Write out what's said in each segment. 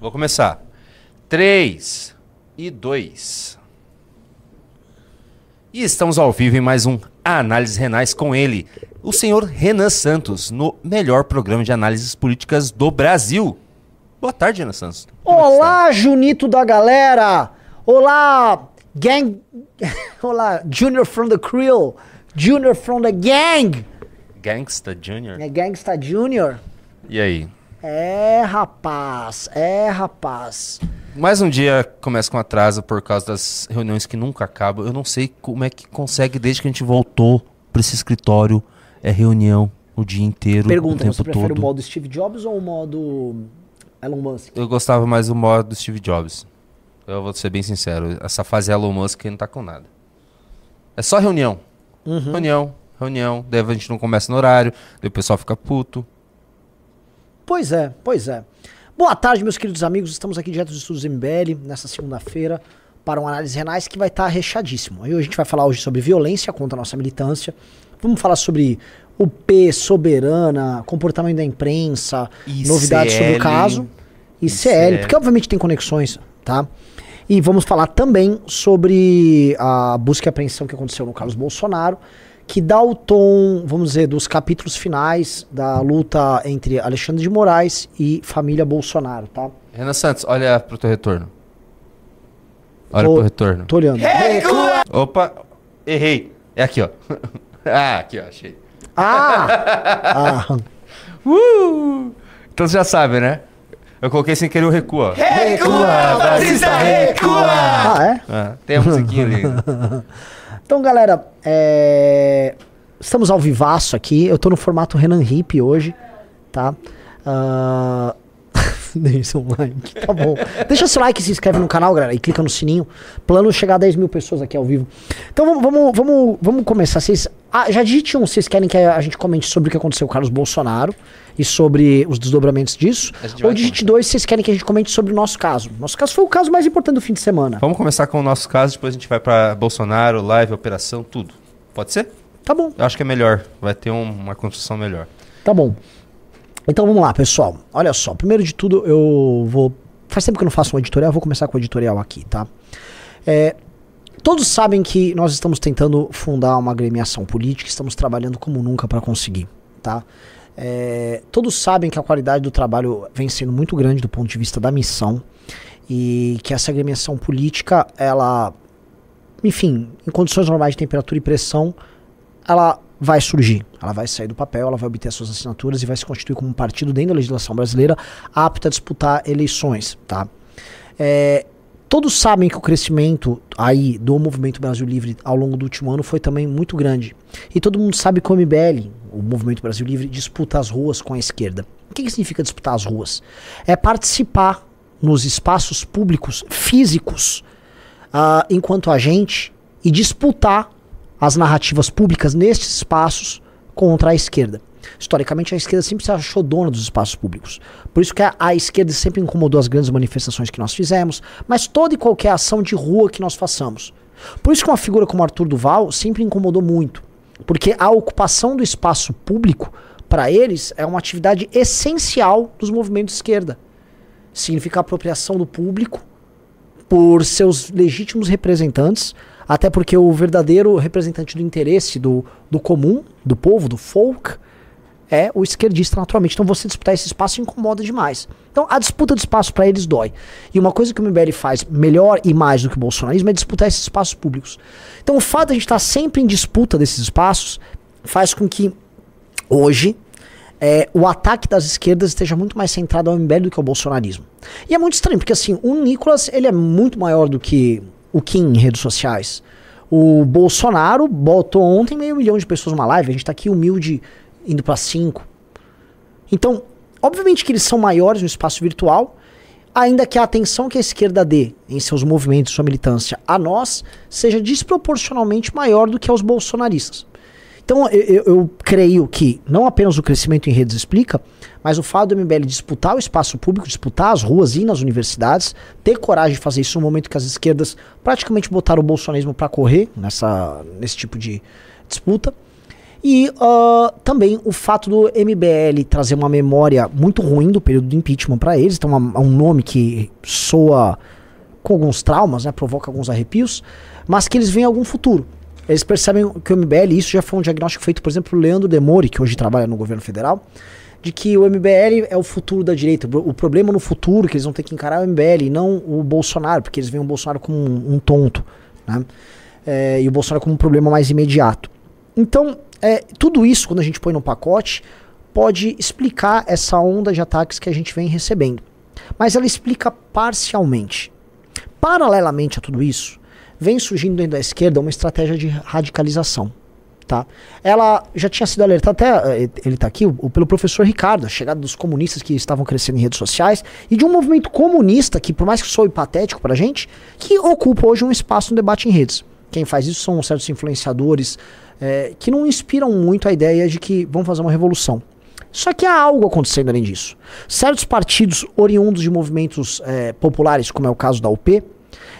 Vou começar. 3 e 2. E estamos ao vivo em mais um Análises Renais com ele, o senhor Renan Santos, no melhor programa de análises políticas do Brasil. Boa tarde, Renan Santos. Como é Olá, Junito da galera! Olá, gang. Olá, Junior from the Creel. Junior from the gang. Gangsta Junior. É Gangsta Junior. E aí? É, rapaz. É, rapaz. Mais um dia começa com atraso por causa das reuniões que nunca acabam. Eu não sei como é que consegue, desde que a gente voltou para esse escritório, é reunião o dia inteiro, Pergunta, o tempo você prefere todo. o modo Steve Jobs ou o modo Elon Musk? Eu gostava mais do modo do Steve Jobs. Eu vou ser bem sincero. Essa fase Elon Musk não tá com nada. É só reunião. Uhum. Reunião, reunião. Daí a gente não começa no horário. Daí o pessoal fica puto. Pois é, pois é. Boa tarde, meus queridos amigos. Estamos aqui direto dos estudos MBL, nessa segunda-feira, para uma análise renais que vai estar rechadíssimo. Aí a gente vai falar hoje sobre violência contra a nossa militância. Vamos falar sobre o P, soberana, comportamento da imprensa, ICL, novidades sobre o caso. ICL, ICL. porque obviamente tem conexões, tá? E vamos falar também sobre a busca e apreensão que aconteceu no Carlos Bolsonaro, que dá o tom, vamos dizer, dos capítulos finais da luta entre Alexandre de Moraes e família Bolsonaro, tá? Renan Santos, olha pro teu retorno. Olha Tô- pro retorno. Tô olhando. Opa, errei. É aqui, ó. ah, aqui, ó, achei. Ah! ah. Uh! Então você já sabe, né? Eu coloquei sem querer o recuo, ó. Recua, fascista, recua! Ah, é? Ah, tem a musiquinha ali. Então, galera, é... estamos ao vivaço aqui. Eu tô no formato Renan Hip hoje, tá? Ah, Deixa um like, tá bom. Deixa seu like e se inscreve no canal, galera, e clica no sininho. Plano chegar a 10 mil pessoas aqui ao vivo. Então vamos, vamos, vamos, vamos começar. Vocês, ah, já digite um, vocês querem que a gente comente sobre o que aconteceu com o Carlos Bolsonaro e sobre os desdobramentos disso? Ou digite dois, vocês querem que a gente comente sobre o nosso caso. Nosso caso foi o caso mais importante do fim de semana. Vamos começar com o nosso caso, depois a gente vai pra Bolsonaro, live, operação, tudo. Pode ser? Tá bom. Eu acho que é melhor. Vai ter um- uma construção melhor. Tá bom. Então vamos lá, pessoal. Olha só, primeiro de tudo eu vou. Faz tempo que eu não faço um editorial, vou começar com o editorial aqui, tá? É, todos sabem que nós estamos tentando fundar uma agremiação política, estamos trabalhando como nunca para conseguir, tá? É, todos sabem que a qualidade do trabalho vem sendo muito grande do ponto de vista da missão e que essa agremiação política, ela, enfim, em condições normais de temperatura e pressão, ela vai surgir, ela vai sair do papel, ela vai obter as suas assinaturas e vai se constituir como um partido dentro da legislação brasileira apto a disputar eleições, tá? É, todos sabem que o crescimento aí do movimento Brasil Livre ao longo do último ano foi também muito grande. E todo mundo sabe que o MBL, o movimento Brasil Livre, disputa as ruas com a esquerda. O que, que significa disputar as ruas? É participar nos espaços públicos físicos ah, enquanto agente e disputar as narrativas públicas nestes espaços contra a esquerda. Historicamente, a esquerda sempre se achou dona dos espaços públicos. Por isso que a, a esquerda sempre incomodou as grandes manifestações que nós fizemos, mas toda e qualquer ação de rua que nós façamos. Por isso que uma figura como Arthur Duval sempre incomodou muito. Porque a ocupação do espaço público, para eles, é uma atividade essencial dos movimentos de esquerda. Significa apropriação do público por seus legítimos representantes, até porque o verdadeiro representante do interesse do, do comum, do povo, do folk, é o esquerdista naturalmente. Então você disputar esse espaço incomoda demais. Então a disputa de espaço para eles dói. E uma coisa que o MBL faz melhor e mais do que o bolsonarismo é disputar esses espaços públicos. Então o fato de a gente estar sempre em disputa desses espaços faz com que hoje é, o ataque das esquerdas esteja muito mais centrado ao MBL do que ao bolsonarismo. E é muito estranho, porque assim, o Nicolas ele é muito maior do que o Kim em redes sociais. O Bolsonaro botou ontem meio milhão de pessoas numa live, a gente tá aqui humilde indo para cinco. Então, obviamente que eles são maiores no espaço virtual, ainda que a atenção que a esquerda dê em seus movimentos, sua militância a nós, seja desproporcionalmente maior do que aos bolsonaristas. Então eu, eu, creio que não apenas o crescimento em redes explica, mas o fato do MBL disputar o espaço público, disputar as ruas e nas universidades, ter coragem de fazer isso no momento que as esquerdas praticamente botaram o bolsonarismo para correr nessa, nesse tipo de disputa. E uh, também o fato do MBL trazer uma memória muito ruim do período do impeachment para eles, então é um nome que soa com alguns traumas, né, provoca alguns arrepios, mas que eles veem algum futuro. Eles percebem que o MBL, isso já foi um diagnóstico feito, por exemplo, o Leandro Demore, que hoje trabalha no governo federal, de que o MBL é o futuro da direita. O problema no futuro que eles vão ter que encarar é o MBL e não o Bolsonaro, porque eles veem o Bolsonaro como um, um tonto, né? É, e o Bolsonaro como um problema mais imediato. Então, é, tudo isso, quando a gente põe no pacote, pode explicar essa onda de ataques que a gente vem recebendo. Mas ela explica parcialmente. Paralelamente a tudo isso, vem surgindo dentro da esquerda uma estratégia de radicalização. Tá? Ela já tinha sido alertada, até eh, ele está aqui, pelo professor Ricardo, a chegada dos comunistas que estavam crescendo em redes sociais e de um movimento comunista que, por mais que soe patético para a gente, que ocupa hoje um espaço no debate em redes. Quem faz isso são certos influenciadores é, que não inspiram muito a ideia de que vão fazer uma revolução. Só que há algo acontecendo além disso. Certos partidos oriundos de movimentos é, populares, como é o caso da UP,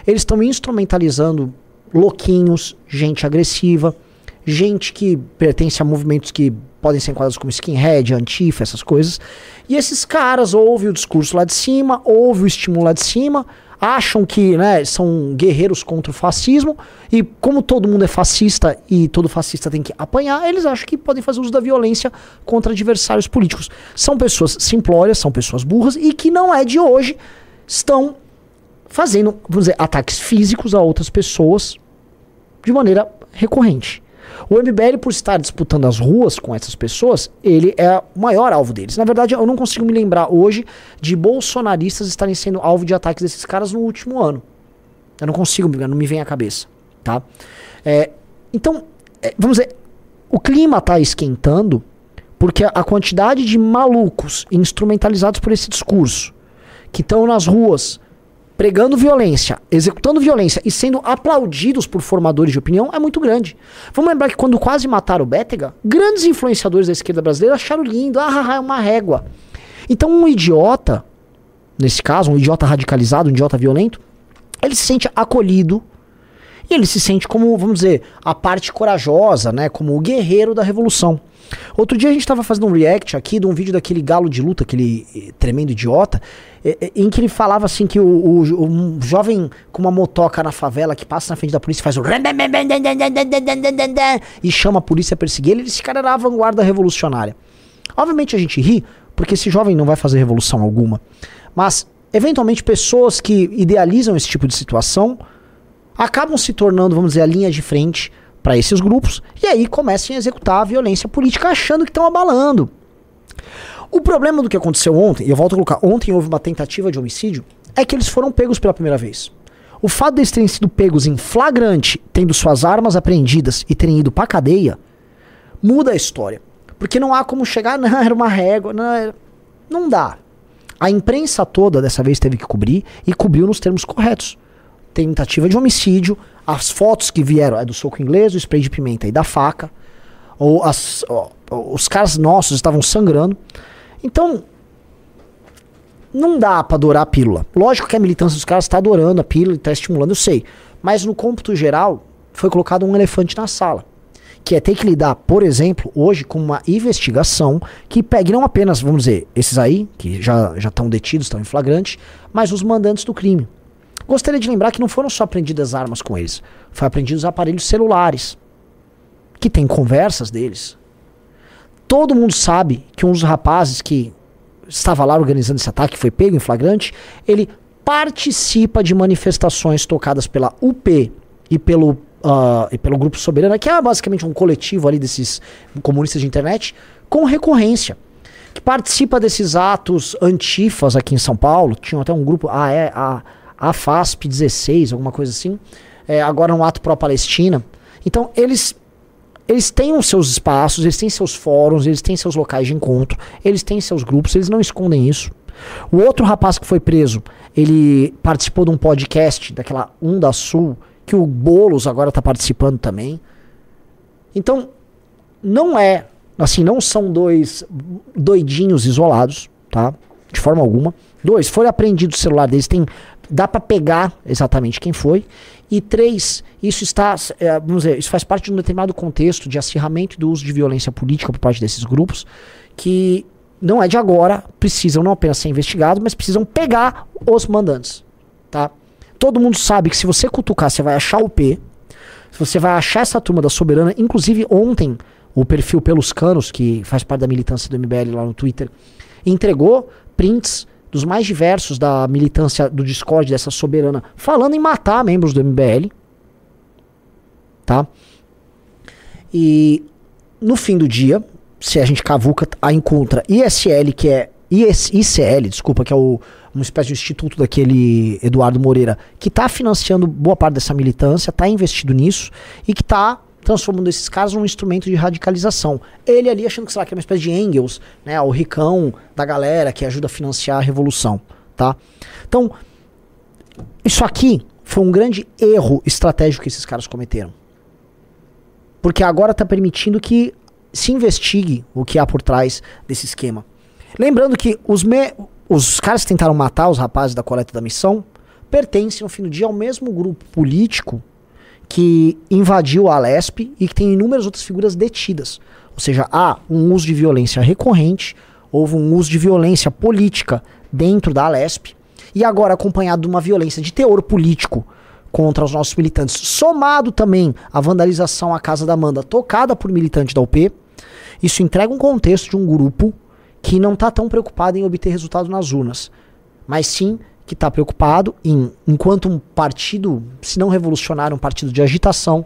eles estão instrumentalizando louquinhos, gente agressiva, gente que pertence a movimentos que podem ser enquadrados como skinhead, antifa, essas coisas. E esses caras ouvem o discurso lá de cima, ouvem o estímulo lá de cima, acham que né, são guerreiros contra o fascismo, e como todo mundo é fascista e todo fascista tem que apanhar, eles acham que podem fazer uso da violência contra adversários políticos. São pessoas simplórias, são pessoas burras e que não é de hoje, estão fazendo, vamos dizer, ataques físicos a outras pessoas de maneira recorrente. O MBL, por estar disputando as ruas com essas pessoas, ele é o maior alvo deles. Na verdade, eu não consigo me lembrar hoje de bolsonaristas estarem sendo alvo de ataques desses caras no último ano. Eu não consigo, não me vem à cabeça. Tá? É, então, é, vamos dizer, o clima está esquentando porque a quantidade de malucos instrumentalizados por esse discurso, que estão nas ruas pregando violência, executando violência e sendo aplaudidos por formadores de opinião é muito grande. Vamos lembrar que quando quase mataram o Bétega, grandes influenciadores da esquerda brasileira acharam lindo, ah, é uma régua. Então um idiota, nesse caso, um idiota radicalizado, um idiota violento, ele se sente acolhido e ele se sente como, vamos dizer, a parte corajosa, né, como o guerreiro da revolução. Outro dia a gente estava fazendo um react aqui de um vídeo daquele galo de luta, aquele eh, tremendo idiota, eh, eh, em que ele falava assim que o, o, um jovem com uma motoca na favela que passa na frente da polícia faz o e chama a polícia a perseguir ele, esse cara era a vanguarda revolucionária. Obviamente a gente ri, porque esse jovem não vai fazer revolução alguma. Mas, eventualmente, pessoas que idealizam esse tipo de situação acabam se tornando, vamos dizer, a linha de frente para esses grupos e aí comecem a executar a violência política achando que estão abalando. O problema do que aconteceu ontem, e eu volto a colocar, ontem houve uma tentativa de homicídio, é que eles foram pegos pela primeira vez. O fato de eles terem sido pegos em flagrante, tendo suas armas apreendidas e terem ido pra cadeia, muda a história. Porque não há como chegar, não, era uma régua, não, era... não dá. A imprensa toda dessa vez teve que cobrir e cobriu nos termos corretos. Tentativa de homicídio, as fotos que vieram é do soco inglês, do spray de pimenta e da faca. Ou as, ó, os caras nossos estavam sangrando. Então, não dá para adorar a pílula. Lógico que a militância dos caras está adorando a pílula e está estimulando, eu sei. Mas no cômputo geral, foi colocado um elefante na sala. Que é ter que lidar, por exemplo, hoje com uma investigação que pegue não apenas, vamos dizer, esses aí, que já estão detidos, estão em flagrante, mas os mandantes do crime. Gostaria de lembrar que não foram só apreendidas armas com eles, foi apreendidos aparelhos celulares, que tem conversas deles. Todo mundo sabe que um dos rapazes que estava lá organizando esse ataque, foi pego em flagrante, ele participa de manifestações tocadas pela UP e pelo, uh, e pelo Grupo Soberana, que é basicamente um coletivo ali desses comunistas de internet, com recorrência. Que participa desses atos antifas aqui em São Paulo. Tinha até um grupo, é, a a FASP 16, alguma coisa assim, é, agora um ato pró-Palestina. Então, eles eles têm os seus espaços, eles têm seus fóruns, eles têm seus locais de encontro, eles têm seus grupos, eles não escondem isso. O outro rapaz que foi preso, ele participou de um podcast daquela Onda Sul, que o Bolos agora está participando também. Então, não é, assim, não são dois doidinhos isolados, tá? De forma alguma. Dois, foi apreendido o celular deles, tem dá para pegar exatamente quem foi. E três, isso está, é, vamos dizer, isso faz parte de um determinado contexto de acirramento do uso de violência política por parte desses grupos, que não é de agora, precisam não apenas ser investigados, mas precisam pegar os mandantes, tá? Todo mundo sabe que se você cutucar, você vai achar o P, se você vai achar essa turma da Soberana, inclusive ontem, o perfil Pelos Canos, que faz parte da militância do MBL lá no Twitter, entregou prints dos mais diversos da militância do Discord dessa soberana, falando em matar membros do MBL. Tá? E no fim do dia, se a gente cavuca, a encontra ISL, que é IS, ICL, desculpa, que é o, uma espécie de instituto daquele Eduardo Moreira, que está financiando boa parte dessa militância, está investido nisso e que está transformando esses caras num instrumento de radicalização. Ele ali achando que, sei lá, que é uma espécie de Engels, né, o ricão da galera que ajuda a financiar a revolução, tá? Então, isso aqui foi um grande erro estratégico que esses caras cometeram. Porque agora está permitindo que se investigue o que há por trás desse esquema. Lembrando que os, me os caras que tentaram matar os rapazes da coleta da missão pertencem, no fim do dia, ao mesmo grupo político que invadiu a Alesp e que tem inúmeras outras figuras detidas. Ou seja, há um uso de violência recorrente, houve um uso de violência política dentro da Alesp, e agora acompanhado de uma violência de teor político contra os nossos militantes, somado também à vandalização à Casa da Amanda, tocada por militante da UP, isso entrega um contexto de um grupo que não está tão preocupado em obter resultado nas urnas, mas sim que está preocupado em, enquanto um partido, se não revolucionário, um partido de agitação,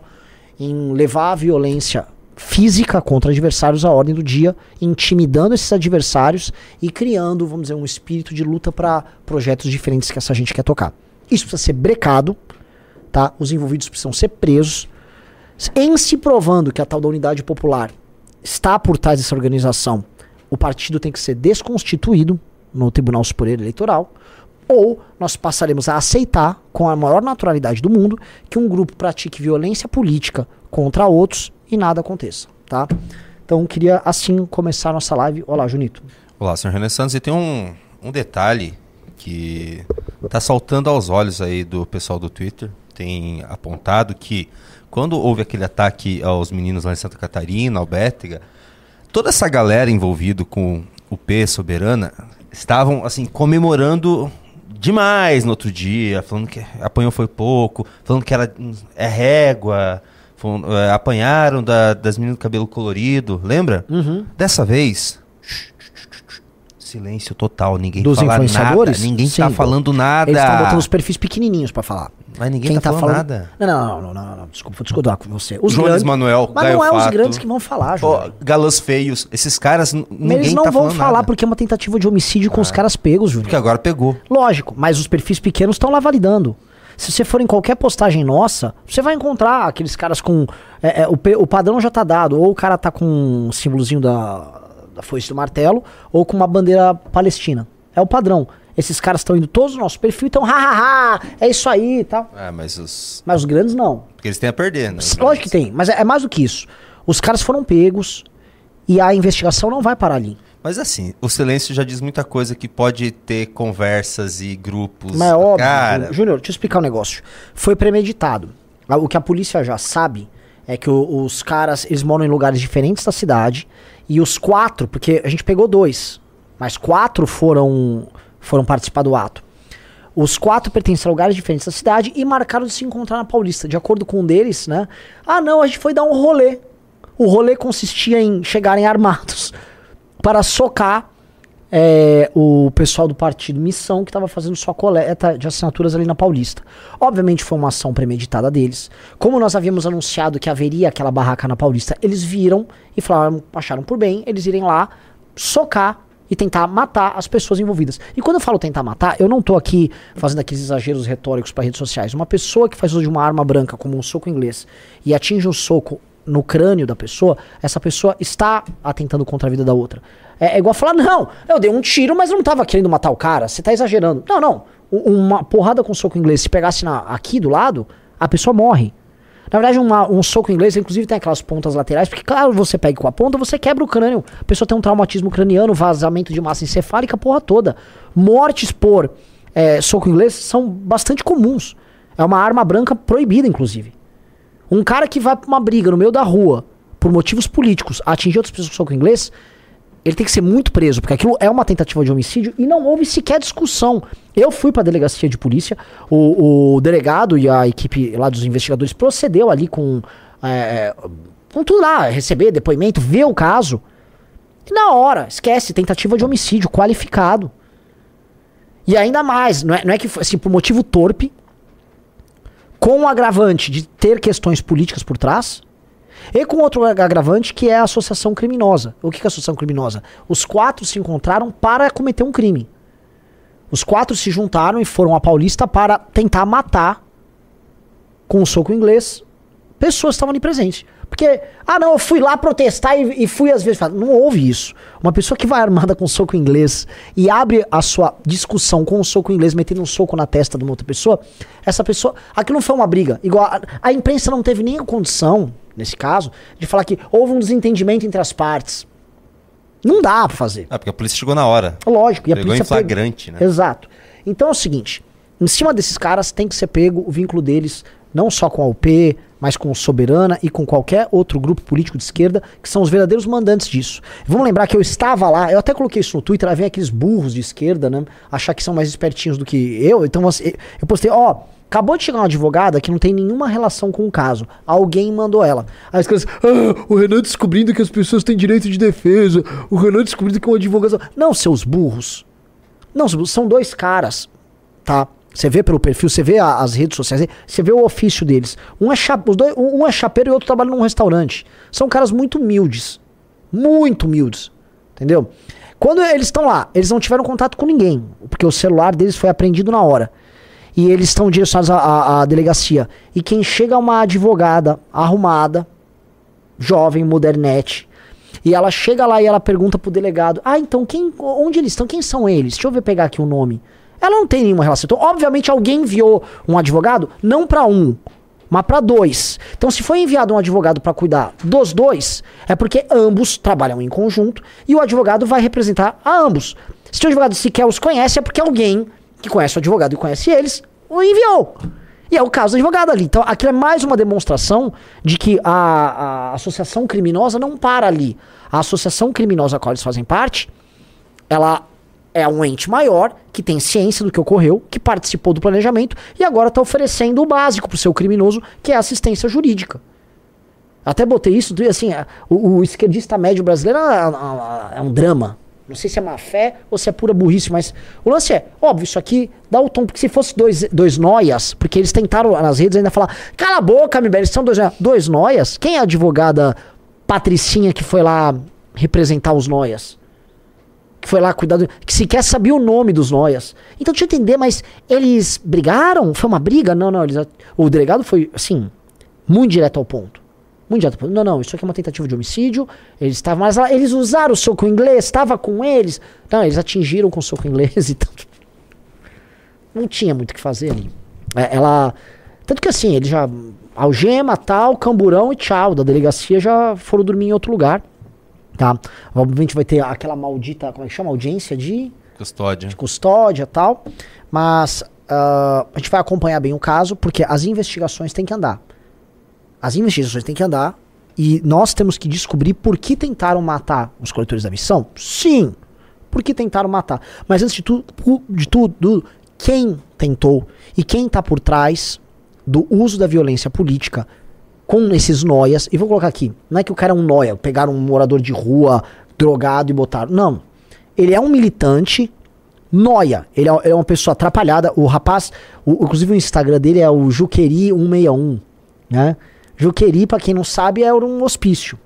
em levar a violência física contra adversários à ordem do dia, intimidando esses adversários e criando, vamos dizer, um espírito de luta para projetos diferentes que essa gente quer tocar. Isso precisa ser brecado, tá? Os envolvidos precisam ser presos. Em se provando que a tal da unidade popular está por trás dessa organização, o partido tem que ser desconstituído no Tribunal Superior Eleitoral ou nós passaremos a aceitar, com a maior naturalidade do mundo, que um grupo pratique violência política contra outros e nada aconteça, tá? Então queria assim começar nossa live. Olá, Junito. Olá, senhor Renan Santos. E tem um, um detalhe que está saltando aos olhos aí do pessoal do Twitter. Tem apontado que quando houve aquele ataque aos meninos lá em Santa Catarina, ao Bétega, toda essa galera envolvida com o P Soberana estavam assim comemorando demais no outro dia, falando que apanhou foi pouco, falando que era é régua, falando, é, apanharam da, das meninas do cabelo colorido, lembra? Uhum. Dessa vez, silêncio total, ninguém Dos fala influenciadores? nada, ninguém Sim, tá falando nada. Eles estão botando os perfis pequenininhos para falar. Mas ninguém Quem tá, tá falando, falando- nada. Não, não, não, não, não, não, desculpa, vou discordar com você. Os Jones grandes, Manuel, mas Gaio não é os Fato. grandes que vão falar, Ó, Júnior. galãs feios, esses caras, ninguém eles não tá vão falar nada. porque é uma tentativa de homicídio com os caras pegos, Júnior. Porque agora pegou. Lógico, mas os perfis pequenos estão lá validando. Se você for em qualquer postagem nossa, você vai encontrar aqueles caras com. é, é, o, o padrão já tá dado. Ou o cara tá com um símbolozinho da, da foice do martelo, ou com uma bandeira palestina. É o padrão. Esses caras estão indo todos no nosso perfil, então, hahaha, é isso aí e tal. Ah, mas os. Mas os grandes não. Porque eles têm a perder, né? Lógico que tem, mas é, é mais do que isso. Os caras foram pegos e a investigação não vai parar ali. Mas assim, o silêncio já diz muita coisa que pode ter conversas e grupos. Mas é óbvio. Cara, Júnior, deixa eu explicar um negócio. Foi premeditado. O que a polícia já sabe é que o- os caras, eles moram em lugares diferentes da cidade. E os quatro, porque a gente pegou dois, mas quatro foram, foram participar do ato. Os quatro pertencem a lugares diferentes da cidade e marcaram de se encontrar na Paulista. De acordo com um deles, né? Ah, não, a gente foi dar um rolê. O rolê consistia em chegarem armados para socar é, o pessoal do partido Missão que estava fazendo sua coleta de assinaturas ali na Paulista. Obviamente foi uma ação premeditada deles. Como nós havíamos anunciado que haveria aquela barraca na Paulista, eles viram e falaram, acharam por bem eles irem lá socar e tentar matar as pessoas envolvidas. E quando eu falo tentar matar, eu não tô aqui fazendo aqueles exageros retóricos para redes sociais. Uma pessoa que faz uso de uma arma branca, como um soco inglês, e atinge um soco no crânio da pessoa, essa pessoa está atentando contra a vida da outra. É, é igual falar, não, eu dei um tiro, mas eu não tava querendo matar o cara, você tá exagerando. Não, não. Uma porrada com soco inglês, se pegasse na- aqui do lado, a pessoa morre. Na verdade, uma- um soco inglês, inclusive, tem aquelas pontas laterais, porque, claro, você pega com a ponta, você quebra o crânio. A pessoa tem um traumatismo craniano, vazamento de massa encefálica, porra toda. Mortes por é, soco inglês são bastante comuns. É uma arma branca proibida, inclusive. Um cara que vai pra uma briga no meio da rua, por motivos políticos, atingir outras pessoas com soco inglês, ele tem que ser muito preso, porque aquilo é uma tentativa de homicídio e não houve sequer discussão. Eu fui pra delegacia de polícia, o, o delegado e a equipe lá dos investigadores procedeu ali com, é, com tudo lá, receber depoimento, ver o caso. E na hora, esquece, tentativa de homicídio qualificado. E ainda mais, não é, não é que assim, por motivo torpe, com o agravante de ter questões políticas por trás, e com outro agravante que é a associação criminosa. O que é associação criminosa? Os quatro se encontraram para cometer um crime. Os quatro se juntaram e foram a Paulista para tentar matar, com um soco inglês, pessoas que estavam ali presentes. Porque, ah não, eu fui lá protestar e, e fui às vezes. Não houve isso. Uma pessoa que vai armada com soco inglês e abre a sua discussão com o soco inglês, metendo um soco na testa de uma outra pessoa, essa pessoa. Aquilo não foi uma briga. Igual a, a imprensa não teve nem a condição, nesse caso, de falar que houve um desentendimento entre as partes. Não dá pra fazer. Ah, porque a polícia chegou na hora. Lógico. E a Pegou polícia em flagrante, né? Exato. Então é o seguinte: em cima desses caras tem que ser pego o vínculo deles, não só com a UP, mas com o Soberana e com qualquer outro grupo político de esquerda, que são os verdadeiros mandantes disso. Vamos lembrar que eu estava lá, eu até coloquei isso no Twitter, aí vem aqueles burros de esquerda, né? Achar que são mais espertinhos do que eu. Então eu postei, ó. Acabou de chegar uma advogada que não tem nenhuma relação com o caso. Alguém mandou ela. Aí as coisas. Ah, o Renan descobrindo que as pessoas têm direito de defesa. O Renan descobrindo que é uma advogação. Não, seus burros. Não, são dois caras, tá? Você vê pelo perfil, você vê a, as redes sociais, você vê o ofício deles. Um é, os dois, um é chapeiro e outro trabalha num restaurante. São caras muito humildes. Muito humildes. Entendeu? Quando eles estão lá, eles não tiveram contato com ninguém. Porque o celular deles foi apreendido na hora. E eles estão direcionados à, à, à delegacia. E quem chega é uma advogada arrumada, jovem, modernete. E ela chega lá e ela pergunta pro delegado: Ah, então quem. Onde eles estão? Quem são eles? Deixa eu ver pegar aqui o nome. Ela não tem nenhuma relação. Então, obviamente, alguém enviou um advogado, não para um, mas para dois. Então, se foi enviado um advogado para cuidar dos dois, é porque ambos trabalham em conjunto e o advogado vai representar a ambos. Se o advogado sequer os conhece, é porque alguém que conhece o advogado e conhece eles o enviou. E é o caso do advogado ali. Então, aquilo é mais uma demonstração de que a, a associação criminosa não para ali. A associação criminosa a qual eles fazem parte, ela é um ente maior que tem ciência do que ocorreu, que participou do planejamento e agora está oferecendo o básico para o seu criminoso, que é assistência jurídica. Até botei isso, assim, o, o esquerdista médio brasileiro é, é, um drama. Não sei se é má fé ou se é pura burrice, mas o lance é, óbvio, isso aqui dá o tom, porque se fosse dois, dois noias, porque eles tentaram nas redes ainda falar, cala a boca, me eles são dois, dois noias. Quem é a advogada Patricinha que foi lá representar os noias? Que foi lá cuidar do, que sequer sabia o nome dos noias. Então deixa eu entender, mas eles brigaram? Foi uma briga? Não, não, eles, o delegado foi, assim, muito direto ao ponto. Muito direto ao ponto. Não, não, isso aqui é uma tentativa de homicídio. Eles estavam, mas eles usaram o soco inglês, estava com eles. Não, eles atingiram com o soco inglês e tanto. Não tinha muito o que fazer ali. É, ela, tanto que assim, ele já algema, tal, camburão e tchau. Da delegacia já foram dormir em outro lugar. Tá? Obviamente vai ter aquela maldita, como é que chama? Audiência de custódia. De custódia tal. Mas uh, a gente vai acompanhar bem o caso, porque as investigações têm que andar. As investigações têm que andar. E nós temos que descobrir por que tentaram matar os coletores da missão? Sim! Por que tentaram matar? Mas antes de, tu, de tudo, quem tentou e quem está por trás do uso da violência política com esses noias. E vou colocar aqui: não é que o cara é um noia, pegaram um morador de rua, drogado e botaram. Não. Ele é um militante noia. Ele é, ele é uma pessoa atrapalhada. O rapaz, o, inclusive o Instagram dele é o Juqueri161. Né? Juqueri, pra quem não sabe, é um hospício.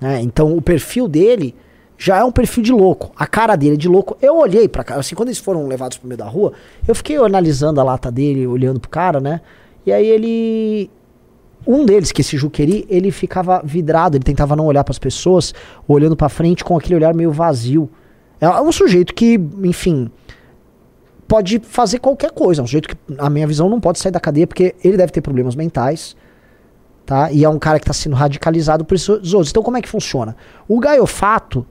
Né? Então o perfil dele já é um perfil de louco. A cara dele é de louco. Eu olhei pra cá, assim, quando eles foram levados pro meio da rua, eu fiquei analisando a lata dele, olhando pro cara, né? E aí ele um deles, que esse Juqueri, ele ficava vidrado, ele tentava não olhar para as pessoas, olhando para frente com aquele olhar meio vazio. É um sujeito que, enfim, pode fazer qualquer coisa. É um sujeito que, a minha visão, não pode sair da cadeia porque ele deve ter problemas mentais, tá? E é um cara que está sendo radicalizado por esses outros. Então, como é que funciona? O gaiofato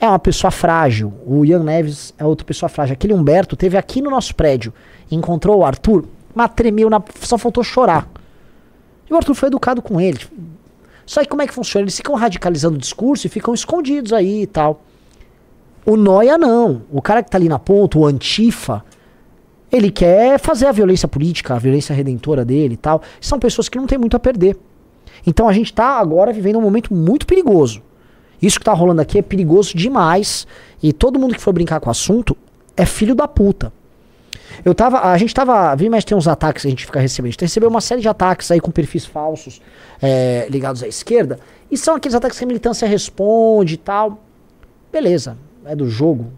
é uma pessoa frágil. O Ian Neves é outra pessoa frágil. Aquele Humberto teve aqui no nosso prédio, encontrou o Arthur, mas tremeu, na, só faltou chorar. E o Arthur foi educado com ele. Só que como é que funciona? Eles ficam radicalizando o discurso e ficam escondidos aí e tal. O Noia não. O cara que tá ali na ponta, o Antifa, ele quer fazer a violência política, a violência redentora dele e tal. São pessoas que não tem muito a perder. Então a gente tá agora vivendo um momento muito perigoso. Isso que tá rolando aqui é perigoso demais. E todo mundo que for brincar com o assunto é filho da puta. Eu tava. A gente tava. Vi, mas tem uns ataques que a gente fica recebendo. A gente recebeu uma série de ataques aí com perfis falsos é, ligados à esquerda. E são aqueles ataques que a militância responde e tal. Beleza é do jogo.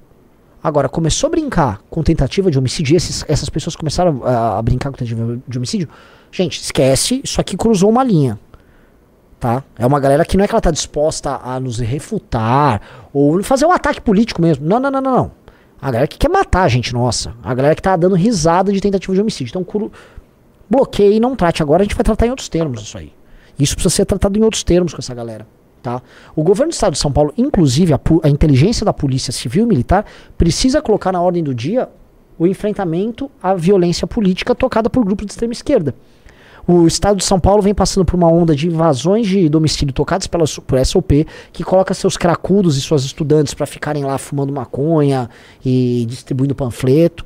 Agora, começou a brincar com tentativa de homicídio, esses, essas pessoas começaram a, a, brincar com tentativa de homicídio. Gente, esquece, isso aqui cruzou uma linha. Tá? É uma galera que não é que ela tá disposta a nos refutar ou fazer um ataque político mesmo. Não, não, não, não, não. A galera que quer matar a gente, nossa. A galera que tá dando risada de tentativa de homicídio. Então, curu... bloqueie e não trate. Agora a gente vai tratar em outros termos isso aí. Isso precisa ser tratado em outros termos com essa galera. Tá? O governo do estado de São Paulo, inclusive a, a inteligência da polícia civil e militar, precisa colocar na ordem do dia o enfrentamento à violência política tocada por grupos de extrema esquerda. O estado de São Paulo vem passando por uma onda de invasões de domicílio tocadas pela, por SOP, que coloca seus cracudos e suas estudantes para ficarem lá fumando maconha e distribuindo panfleto.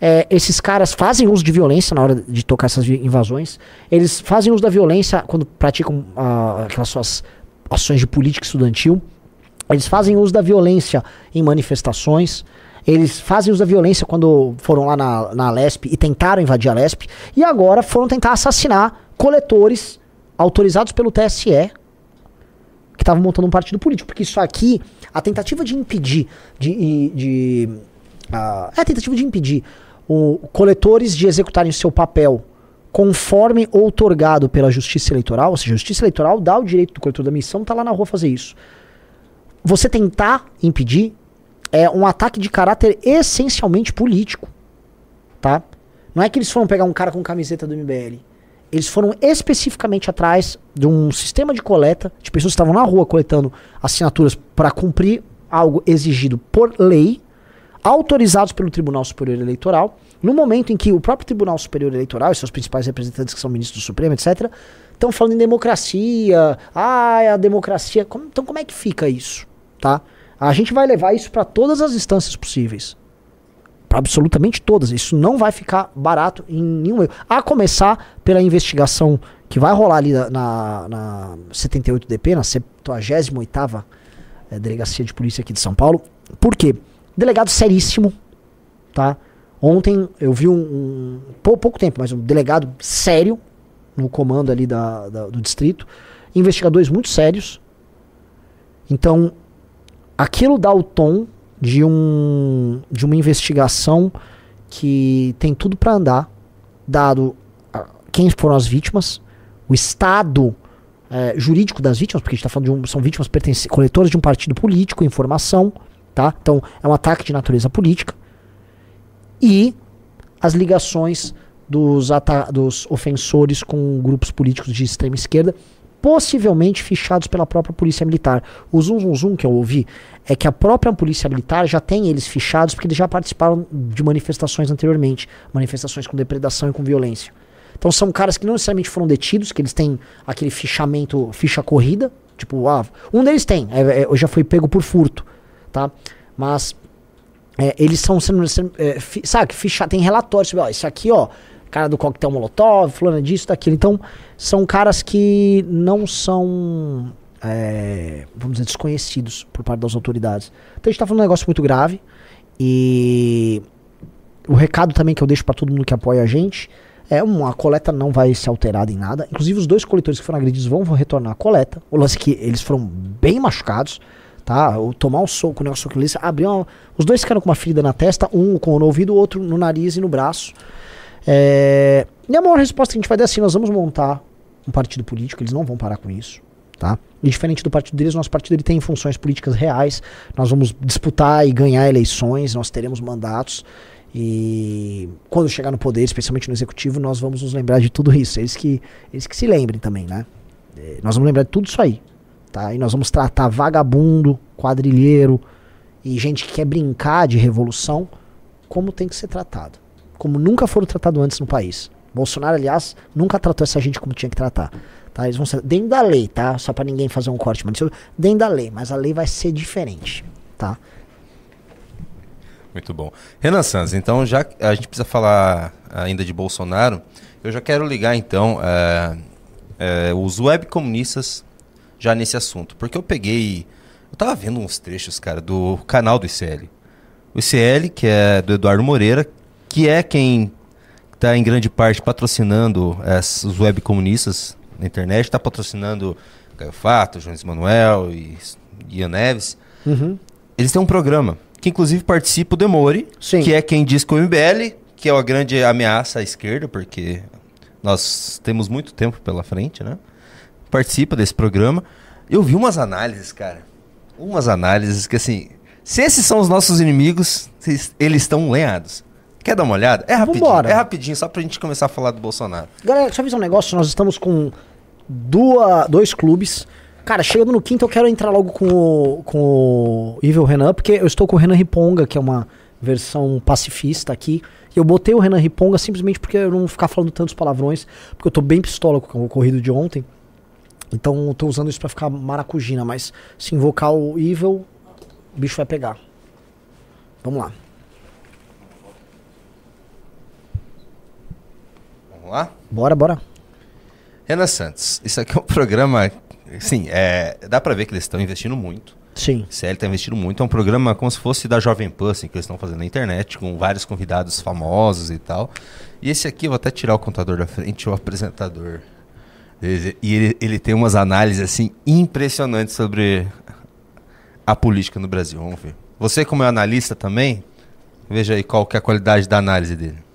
É, esses caras fazem uso de violência na hora de tocar essas invasões. Eles fazem uso da violência quando praticam uh, aquelas suas ações de política estudantil. Eles fazem uso da violência em manifestações. Eles fazem uso da violência quando foram lá na, na Lesp e tentaram invadir a Lesp. E agora foram tentar assassinar coletores autorizados pelo TSE que estavam montando um partido político. Porque isso aqui, a tentativa de impedir, de, de uh, é a tentativa de impedir o, coletores de executarem o seu papel conforme outorgado pela Justiça Eleitoral, ou seja, a Justiça Eleitoral dá o direito do coletor da missão tá lá na rua fazer isso. Você tentar impedir é um ataque de caráter essencialmente político, tá? Não é que eles foram pegar um cara com camiseta do MBL. Eles foram especificamente atrás de um sistema de coleta de pessoas que estavam na rua coletando assinaturas para cumprir algo exigido por lei, autorizados pelo Tribunal Superior Eleitoral no momento em que o próprio Tribunal Superior Eleitoral e seus principais representantes, que são ministros do Supremo, etc., estão falando em democracia, ah, é a democracia. Então, como é que fica isso? Tá? A gente vai levar isso para todas as instâncias possíveis. Para absolutamente todas. Isso não vai ficar barato em nenhum meio. A começar pela investigação que vai rolar ali na, na, na 78DP, na 78 é, Delegacia de Polícia aqui de São Paulo. Por quê? Delegado seríssimo, tá? Ontem eu vi um, um pouco tempo, mas um delegado sério no comando ali da, da, do distrito, investigadores muito sérios. Então, aquilo dá o tom de, um, de uma investigação que tem tudo para andar, dado quem foram as vítimas, o estado é, jurídico das vítimas, porque a gente está falando de um, são vítimas coletoras de um partido político, informação, tá? Então é um ataque de natureza política e as ligações dos, dos ofensores com grupos políticos de extrema esquerda, possivelmente fichados pela própria polícia militar. O zum zum zum que eu ouvi é que a própria polícia militar já tem eles fichados porque eles já participaram de manifestações anteriormente, manifestações com depredação e com violência. Então são caras que não necessariamente foram detidos, que eles têm aquele fichamento, ficha corrida, tipo, ah, um deles tem, é, é, já foi pego por furto, tá? Mas é, eles são sendo, é, fi, sabe, ficha, tem relatórios sobre, ó, isso aqui, ó, cara do coquetel molotov, fulano disso, daquilo. Então, são caras que não são, é, vamos dizer, desconhecidos por parte das autoridades. Então, a gente tá falando um negócio muito grave e o recado também que eu deixo para todo mundo que apoia a gente é uma coleta não vai ser alterada em nada. Inclusive, os dois coletores que foram agredidos vão, retornar à coleta. O lance é que eles foram bem machucados tá? Tomar um soco, um negócio que abriu os dois ficaram com uma ferida na testa, um com no ouvido, o outro no nariz e no braço. É, e a maior resposta que a gente vai dar é assim, nós vamos montar um partido político, eles não vão parar com isso, tá? E diferente do partido deles, nosso partido ele tem funções políticas reais, nós vamos disputar e ganhar eleições, nós teremos mandatos e quando chegar no poder, especialmente no executivo, nós vamos nos lembrar de tudo isso. Eles que, eles que se lembrem também, né? É, nós vamos lembrar de tudo isso aí. Tá? E nós vamos tratar vagabundo, quadrilheiro, e gente que quer brincar de revolução, como tem que ser tratado. Como nunca foram tratados antes no país. Bolsonaro, aliás, nunca tratou essa gente como tinha que tratar. Tá? Eles vão ser dentro da lei, tá? Só para ninguém fazer um corte, mas dentro da lei, mas a lei vai ser diferente, tá? Muito bom. Renan Santos, então já a gente precisa falar ainda de Bolsonaro, eu já quero ligar então é, é, os web comunistas já nesse assunto, porque eu peguei, eu tava vendo uns trechos, cara, do canal do ICL. O ICL, que é do Eduardo Moreira, que é quem está em grande parte patrocinando as, os web comunistas na internet, está patrocinando Caio Fato, Jones Manuel e Ian Neves. Uhum. Eles têm um programa que inclusive participa o Demore, Sim. que é quem diz que o MBL, que é uma grande ameaça à esquerda, porque nós temos muito tempo pela frente, né? Participa desse programa. Eu vi umas análises, cara. Umas análises que assim, se esses são os nossos inimigos, eles estão lenhados. Quer dar uma olhada? É rapidinho, Vambora. é rapidinho, só pra gente começar a falar do Bolsonaro. Galera, deixa eu avisar um negócio. Nós estamos com duas, dois clubes. Cara, chegando no quinto, eu quero entrar logo com o, com o Evil Renan, porque eu estou com o Renan Riponga, que é uma versão pacifista aqui. E eu botei o Renan Riponga simplesmente porque eu não ficar falando tantos palavrões, porque eu tô bem pistola com o ocorrido de ontem. Então eu tô usando isso pra ficar maracujina, mas se invocar o Evil, o bicho vai pegar. Vamos lá. Vamos lá? Bora, bora. Renan Santos, isso aqui é um programa. Sim, é, dá pra ver que eles estão investindo muito. Sim. CL está investindo muito. É um programa como se fosse da Jovem Pan, assim, que eles estão fazendo na internet, com vários convidados famosos e tal. E esse aqui, eu vou até tirar o contador da frente, o apresentador. E ele, ele tem umas análises, assim, impressionantes sobre a política no Brasil. Vamos ver. Você, como é analista também, veja aí qual que é a qualidade da análise dele.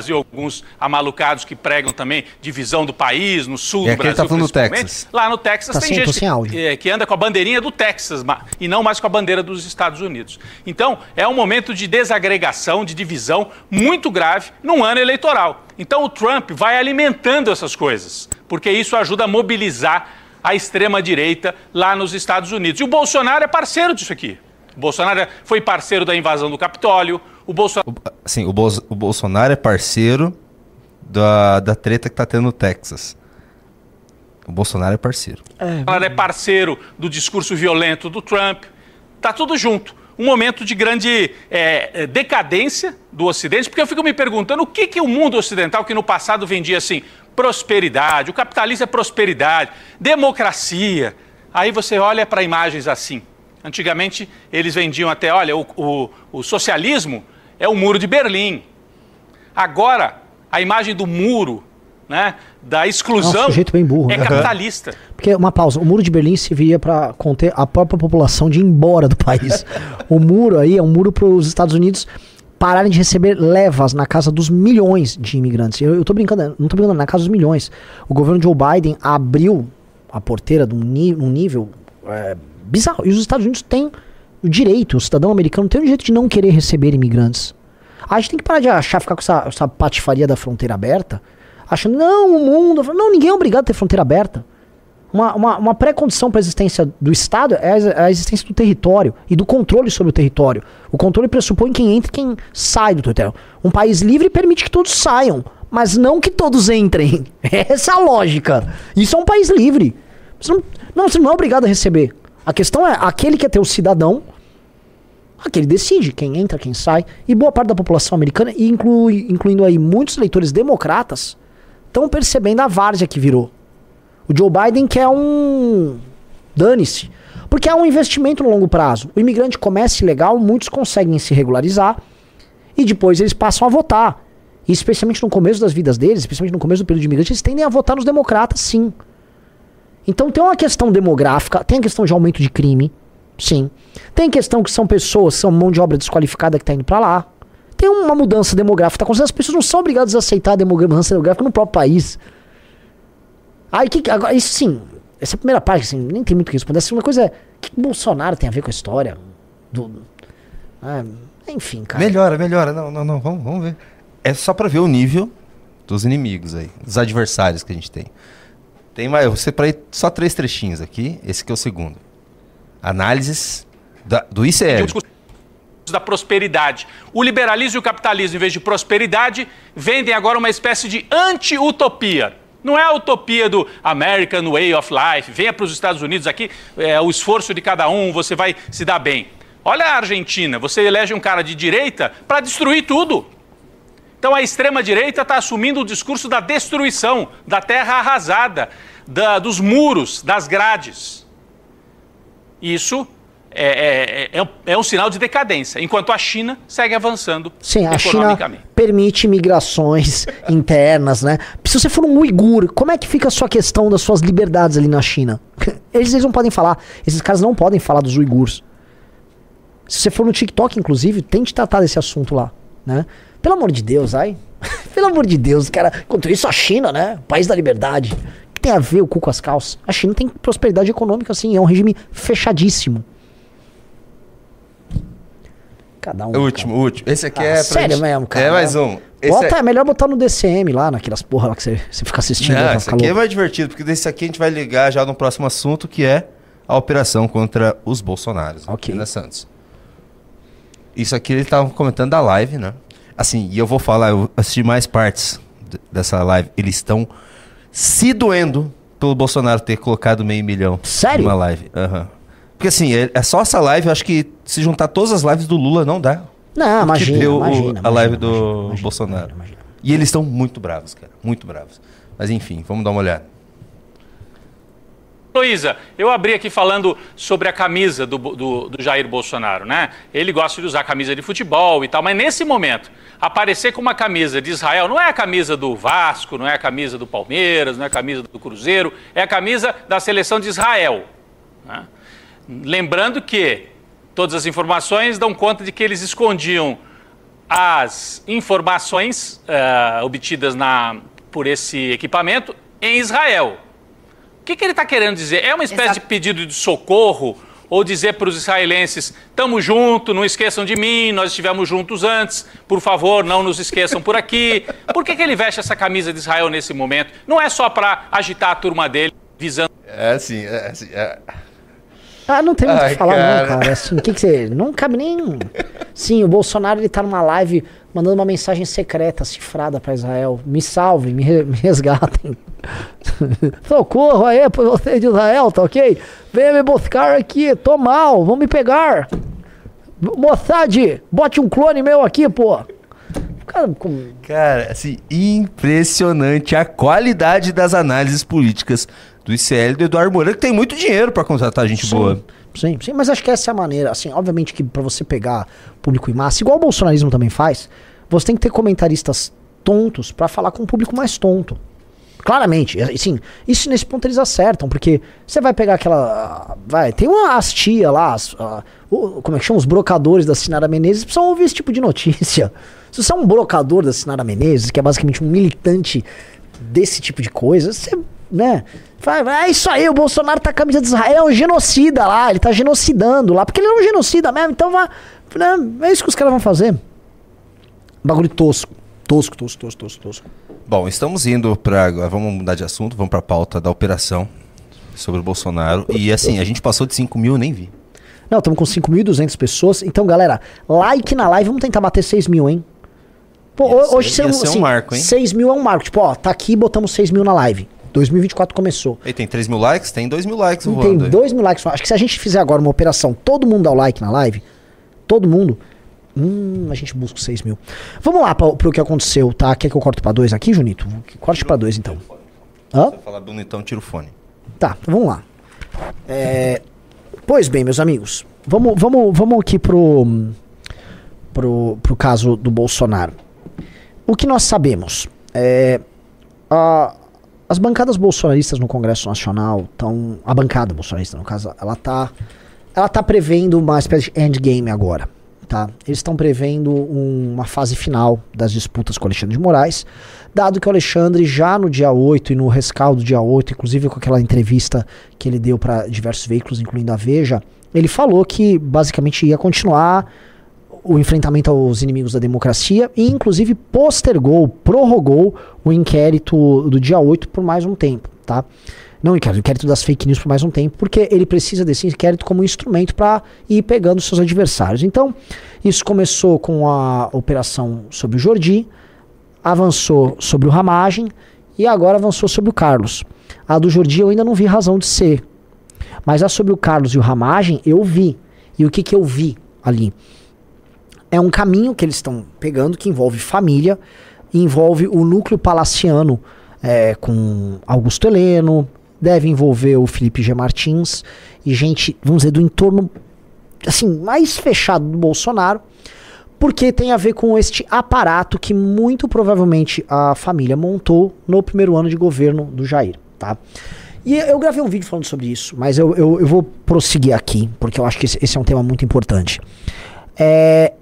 Brasil, alguns amalucados que pregam também divisão do país, no sul É, do ele Brasil. tá falando do. Texas. Lá no Texas Tá tem gente que, é, que anda com a bandeirinha do Texas e não mais com a bandeira dos Estados Unidos. Então, é um momento de desagregação, de divisão muito grave num ano eleitoral. Então, o Trump vai alimentando essas coisas, porque isso ajuda a mobilizar a extrema-direita lá nos Estados Unidos. E o Bolsonaro é parceiro disso aqui. O Bolsonaro foi parceiro da invasão do Capitólio. O Bolsonaro O, assim, o, Bol- o Bolsonaro é parceiro da, da treta que tá tendo no Texas. O Bolsonaro é parceiro. Ela é parceiro do discurso violento do Trump. Tá tudo junto. Um momento de grande é, é, decadência do Ocidente, porque eu fico me perguntando o que, que o mundo ocidental, que no passado vendia assim, prosperidade, o capitalismo é prosperidade, democracia. Aí você olha para imagens assim. Antigamente eles vendiam até, olha, o, o, o socialismo é o muro de Berlim. Agora, a imagem do muro, né, da exclusão, É um burro, é né? capitalista. Porque, uma pausa, o muro de Berlim serviria para conter a própria população de ir embora do país. o muro aí é um muro para os Estados Unidos pararem de receber levas na casa dos milhões de imigrantes. Eu, eu tô brincando, não tô brincando, na casa dos milhões. O governo Joe Biden abriu a porteira de um, ni- um nível é, bizarro. E os Estados Unidos têm o direito, o cidadão americano tem o direito de não querer receber imigrantes. A gente tem que parar de achar, ficar com essa, essa patifaria da fronteira aberta, achando, não, o mundo. Não, ninguém é obrigado a ter fronteira aberta. Uma, uma, uma pré-condição para a existência do Estado é a ex- a existência do território e do controle sobre o território. O controle pressupõe quem entra e quem sai do território. Um país livre permite que todos saiam, mas não que todos entrem. Essa é a lógica. Isso é um país livre. Você não, não, você não é obrigado a receber. A questão é, aquele que é teu cidadão, aquele decide quem entra, quem sai. E boa parte da população americana, inclui, incluindo aí muitos eleitores democratas, estão percebendo a várzea que virou. O Joe Biden quer um. Dane-se. Porque é um investimento no longo prazo. O imigrante começa ilegal, muitos conseguem se regularizar e depois eles passam a votar. E especialmente no começo das vidas deles, especialmente no começo do período de imigrante, eles tendem a votar nos democratas, sim. Então tem uma questão demográfica, tem a questão de aumento de crime, sim. Tem questão que são pessoas, são mão de obra desqualificada que está indo para lá. Tem uma mudança demográfica, tá as pessoas não são obrigadas a aceitar a mudança demográfica no próprio país. Aí que agora, isso sim, essa primeira parte, assim, nem tem muito o que responder. A segunda coisa é, o que Bolsonaro tem a ver com a história? Do, ah, enfim, cara. Melhora, melhora. Não, não, não. Vamos, vamos ver. É só pra ver o nível dos inimigos aí, dos adversários que a gente tem. Tem mais, eu separei só três trechinhos aqui. Esse aqui é o segundo. Análises Da, do ICL. Da prosperidade. O liberalismo e o capitalismo, em vez de prosperidade, vendem agora uma espécie de anti-utopia. Não é a utopia do American Way of Life, venha para os Estados Unidos aqui, é, o esforço de cada um, você vai se dar bem. Olha a Argentina, você elege um cara de direita para destruir tudo. Então a extrema-direita está assumindo o discurso da destruição, da terra arrasada, da, dos muros, das grades. Isso é, é, é, é, um sinal de decadência, enquanto a China segue avançando Sim, a China permite migrações internas, né? Se você for um uigur, como é que fica a sua questão das suas liberdades ali na China? Eles, eles não podem falar, esses caras não podem falar dos uigurs. Se você for no TikTok, inclusive, tente tratar desse assunto lá, né? Pelo amor de Deus, ai. Pelo amor de Deus, cara. Enquanto isso, a China, né? País da liberdade. O que tem a ver o cu com as calças? A China tem prosperidade econômica, assim, é um regime fechadíssimo. Cada um. O último, o último. Esse aqui ah, é. Sério gente... mesmo, cara. É mais um. Esse Bota, é... é... melhor botar no DCM lá, naquelas porra lá que você, você fica assistindo. Não, esse aqui louco. é mais divertido, porque desse aqui a gente vai ligar já no próximo assunto, que é a operação contra os Bolsonaros. Ok. Né, Santos? Isso aqui ele estava comentando da live, né? Assim, e eu vou falar, eu assisti mais partes dessa live. Eles estão se doendo pelo Bolsonaro ter colocado meio milhão Sério? numa live. Uhum. Porque assim, é, é só essa live, eu acho que se juntar todas as lives do Lula não dá. Não, imagina, deu imagina, a live do imagina, Bolsonaro. E eles estão muito bravos, cara. Muito bravos. Mas enfim, vamos dar uma olhada. Luísa, eu abri aqui falando sobre a camisa do, do, do, Jair Bolsonaro, né? Ele gosta de usar camisa de futebol e tal, mas nesse momento, aparecer com uma camisa de Israel não é a camisa do Vasco, não é a camisa do Palmeiras, não é a camisa do Cruzeiro, é a camisa da seleção de Israel. Né? Lembrando que todas as informações dão conta de que eles escondiam as informações uh, obtidas na, por esse equipamento em Israel. O que, que ele está querendo dizer? É uma espécie Exato. de pedido de socorro ou dizer para os israelenses: estamos juntos, não esqueçam de mim, nós estivemos juntos antes, por favor, não nos esqueçam por aqui. Por que, que ele veste essa camisa de Israel nesse momento? Não é só para agitar a turma dele, visando. É assim, é assim. É... Ah, não tem muito o que falar, cara. não, cara. Assim, o que, que você. Não cabe nem. Sim, o Bolsonaro ele tá numa live mandando uma mensagem secreta, cifrada para Israel. Me re... me resgatem. Socorro aí por você de Israel, tá ok? Venha me buscar aqui, tô mal, vão me pegar. Mossad, bote um clone meu aqui, pô. Cara. Cara, assim, impressionante a qualidade das análises políticas do ICL do Eduardo Moreira, que tem muito dinheiro para contratar gente sim, boa. Sim, sim, mas acho que essa é a maneira. Assim, obviamente que para você pegar público em massa, igual o bolsonarismo também faz, você tem que ter comentaristas tontos para falar com um público mais tonto. Claramente, assim, isso nesse ponto eles acertam, porque você vai pegar aquela. Vai, tem uma astia lá, a, o, como é que chama? Os brocadores da Sinara Menezes precisam ouvir esse tipo de notícia. Se você é um brocador da Sinara Menezes, que é basicamente um militante desse tipo de coisa, você né? Fala, é isso aí, o Bolsonaro tá a camisa de Israel, é um genocida lá, ele tá genocidando lá, porque ele é um genocida mesmo, então vai. Né? É isso que os caras vão fazer. Bagulho tosco. Tosco, tosco, tosco, tosco, tosco. Bom, estamos indo para. Vamos mudar de assunto, vamos para a pauta da operação sobre o Bolsonaro. E assim, a gente passou de 5 mil, nem vi. Não, estamos com 5.200 pessoas. Então, galera, like na live, vamos tentar bater 6 mil, hein? Pô, hoje ser, assim, um marco, hein? 6 mil é um marco. Tipo, ó, tá aqui, botamos 6 mil na live. 2024 começou. E tem 3 mil likes? Tem 2 mil likes Tem 2 mil likes. Acho que se a gente fizer agora uma operação, todo mundo dá o like na live, todo mundo, hum, a gente busca 6 mil. Vamos lá para pro que aconteceu, tá? Quer que eu corte para 2 aqui, Junito? Corte para 2 então. Hã? Se falar bonitão, tira o fone. Tá, vamos lá. É, pois bem, meus amigos, vamos, vamos, vamos aqui pro, pro, pro caso do Bolsonaro. O que nós sabemos? É, a, as bancadas bolsonaristas no Congresso Nacional estão. A bancada bolsonarista, no caso, ela está ela tá prevendo uma espécie de endgame agora. Tá? Eles estão prevendo um, uma fase final das disputas com Alexandre de Moraes, dado que o Alexandre, já no dia 8 e no rescaldo do dia 8, inclusive com aquela entrevista que ele deu para diversos veículos, incluindo a Veja, ele falou que basicamente ia continuar o enfrentamento aos inimigos da democracia e, inclusive, postergou, prorrogou o inquérito do dia 8 por mais um tempo, tá? Não inquérito, inquérito das fake news por mais um tempo, porque ele precisa desse inquérito como instrumento para ir pegando seus adversários. Então, isso começou com a operação sobre o Jordi, avançou sobre o Ramagem e agora avançou sobre o Carlos. A do Jordi eu ainda não vi razão de ser. Mas a sobre o Carlos e o Ramagem eu vi. E o que, que eu vi ali? É um caminho que eles estão pegando que envolve família, envolve o núcleo palaciano é, com Augusto Heleno, deve envolver o Felipe G. Martins e gente, vamos dizer, do entorno assim, mais fechado do Bolsonaro, porque tem a ver com este aparato que muito provavelmente a família montou no primeiro ano de governo do Jair, tá? E eu gravei um vídeo falando sobre isso, mas eu, eu, eu vou prosseguir aqui, porque eu acho que esse, é um tema muito importante. É,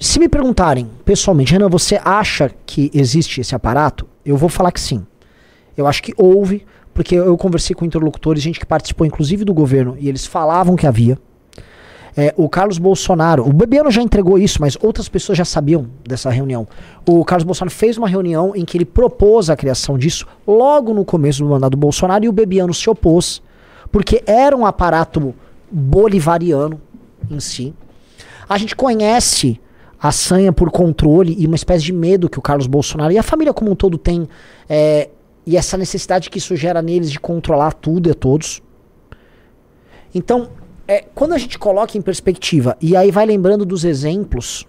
se me perguntarem pessoalmente, Renan, você acha que existe esse aparato? Eu vou falar que sim. Eu acho que houve, porque eu conversei com interlocutores, gente que participou inclusive do governo, e eles falavam que havia. É, o Carlos Bolsonaro, o Bebiano já entregou isso, mas outras pessoas já sabiam dessa reunião. O Carlos Bolsonaro fez uma reunião em que ele propôs a criação disso logo no começo do mandato do Bolsonaro e o Bebiano se opôs, porque era um aparato bolivariano em si. A gente conhece a sanha por controle e uma espécie de medo que o Carlos Bolsonaro e a família como um todo tem, é, e essa necessidade que isso gera neles de controlar tudo e todos. Então, é, quando a gente coloca em perspectiva e aí vai lembrando dos exemplos,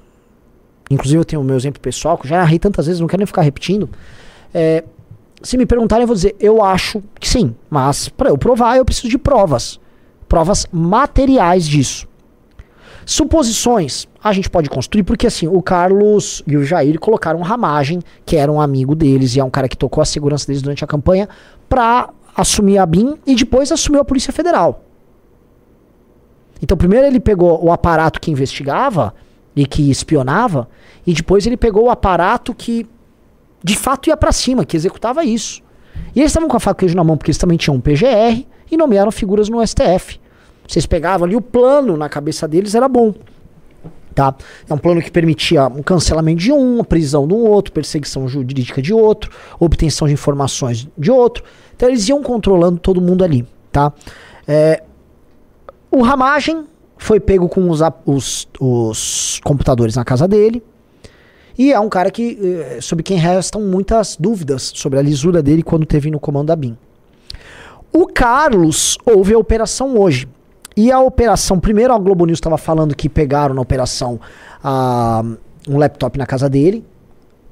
inclusive eu tenho o meu exemplo pessoal, que já narrei tantas vezes, não quero nem ficar repetindo. É, se me perguntarem, eu vou dizer, eu acho que sim, mas para eu provar, eu preciso de provas. Provas materiais disso. Suposições a gente pode construir, porque assim, o Carlos e o Jair colocaram Ramagem, que era um amigo deles e é um cara que tocou a segurança deles durante a campanha, para assumir a BIM e depois assumiu a Polícia Federal. Então, primeiro ele pegou o aparato que investigava e que espionava, e depois ele pegou o aparato que de fato ia para cima, que executava isso. E eles estavam com a faca queijo na mão porque eles também tinham um PGR e nomearam figuras no STF. Vocês pegavam ali o plano na cabeça deles era bom. Tá? É um plano que permitia um cancelamento de um, prisão de um outro, perseguição jurídica de outro, obtenção de informações de outro. Então eles iam controlando todo mundo ali, tá? É, o Ramagem foi pego com os, os, os, computadores na casa dele. E é um cara que, eh, sobre quem restam muitas dúvidas sobre a lisura dele quando teve no comando da BIM. O Carlos houve a operação hoje. E a operação, primeiro a Globo News estava falando que pegaram na operação uh, um laptop na casa dele,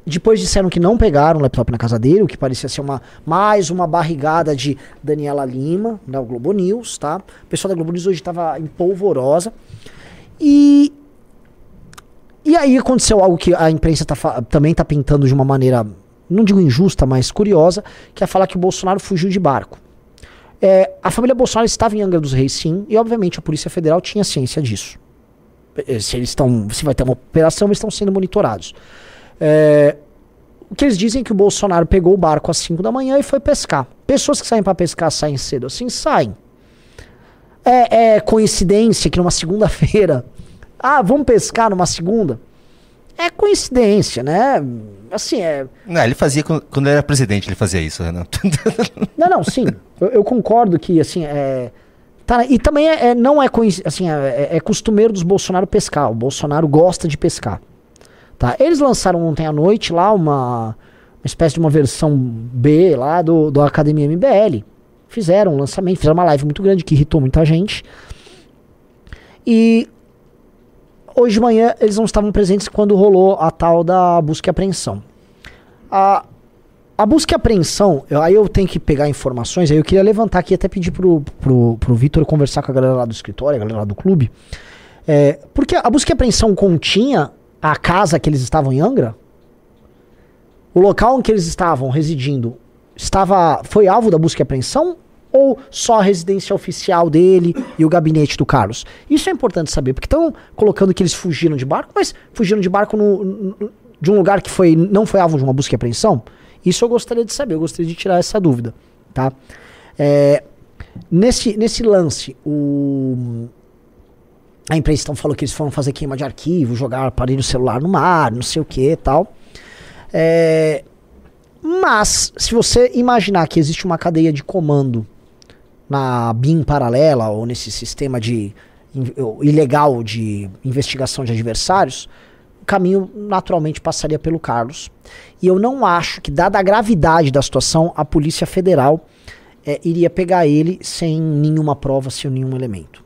depois disseram que não pegaram o laptop na casa dele, o que parecia ser uma, mais uma barrigada de Daniela Lima, da Globo News, tá? O pessoal da Globo News hoje estava em polvorosa. E. E aí aconteceu algo que a imprensa tá, também está pintando de uma maneira, não digo injusta, mas curiosa, que é falar que o Bolsonaro fugiu de barco. É, a família Bolsonaro estava em Angra dos Reis, sim, e obviamente a Polícia Federal tinha ciência disso. É, se eles estão, se vai ter uma operação, eles estão sendo monitorados. É, o que eles dizem é que o Bolsonaro pegou o barco às 5 da manhã e foi pescar. Pessoas que saem para pescar saem cedo assim? Saem. É, é coincidência que numa segunda-feira. Ah, vamos pescar numa segunda? É coincidência, né? Assim, é. Não, ele fazia quando ele era presidente, ele fazia isso, Renato. não, não, sim. Eu, eu, concordo que, assim, é. Tá, e também é, é não é, assim, é, é costumeiro dos Bolsonaro pescar. O Bolsonaro gosta de pescar. Tá? Eles lançaram ontem à noite lá uma, uma espécie de uma versão B lá do, do Academia MBL. Fizeram um lançamento, fizeram uma live muito grande que irritou muita gente. E hoje de manhã eles não estavam presentes quando rolou a tal da busca e apreensão. A, a busca e apreensão, eu, aí eu tenho que pegar informações, aí eu queria levantar aqui até pedir pro, pro, pro Vitor conversar com a galera lá do escritório, a galera lá do clube. É, porque a busca e apreensão continha a casa que eles estavam em Angra? O local em que eles estavam residindo estava foi alvo da busca e apreensão ou só a residência oficial dele e o gabinete do Carlos? Isso é importante saber, porque estão colocando que eles fugiram de barco, mas fugiram de barco no, no, de um lugar que foi, não foi alvo de uma busca e apreensão? Isso eu gostaria de saber, eu gostaria de tirar essa dúvida, tá? É, nesse, nesse lance, o, a imprensa então falou que eles foram fazer queima de arquivo, jogar aparelho celular no mar, não sei o que e tal. É, Mas, se você imaginar que existe uma cadeia de comando na BIM paralela ou nesse sistema de ilegal de investigação de adversários, o caminho naturalmente passaria pelo Carlos. E eu não acho que, dada a gravidade da situação, a Polícia Federal eh, iria pegar ele sem nenhuma prova, sem nenhum elemento.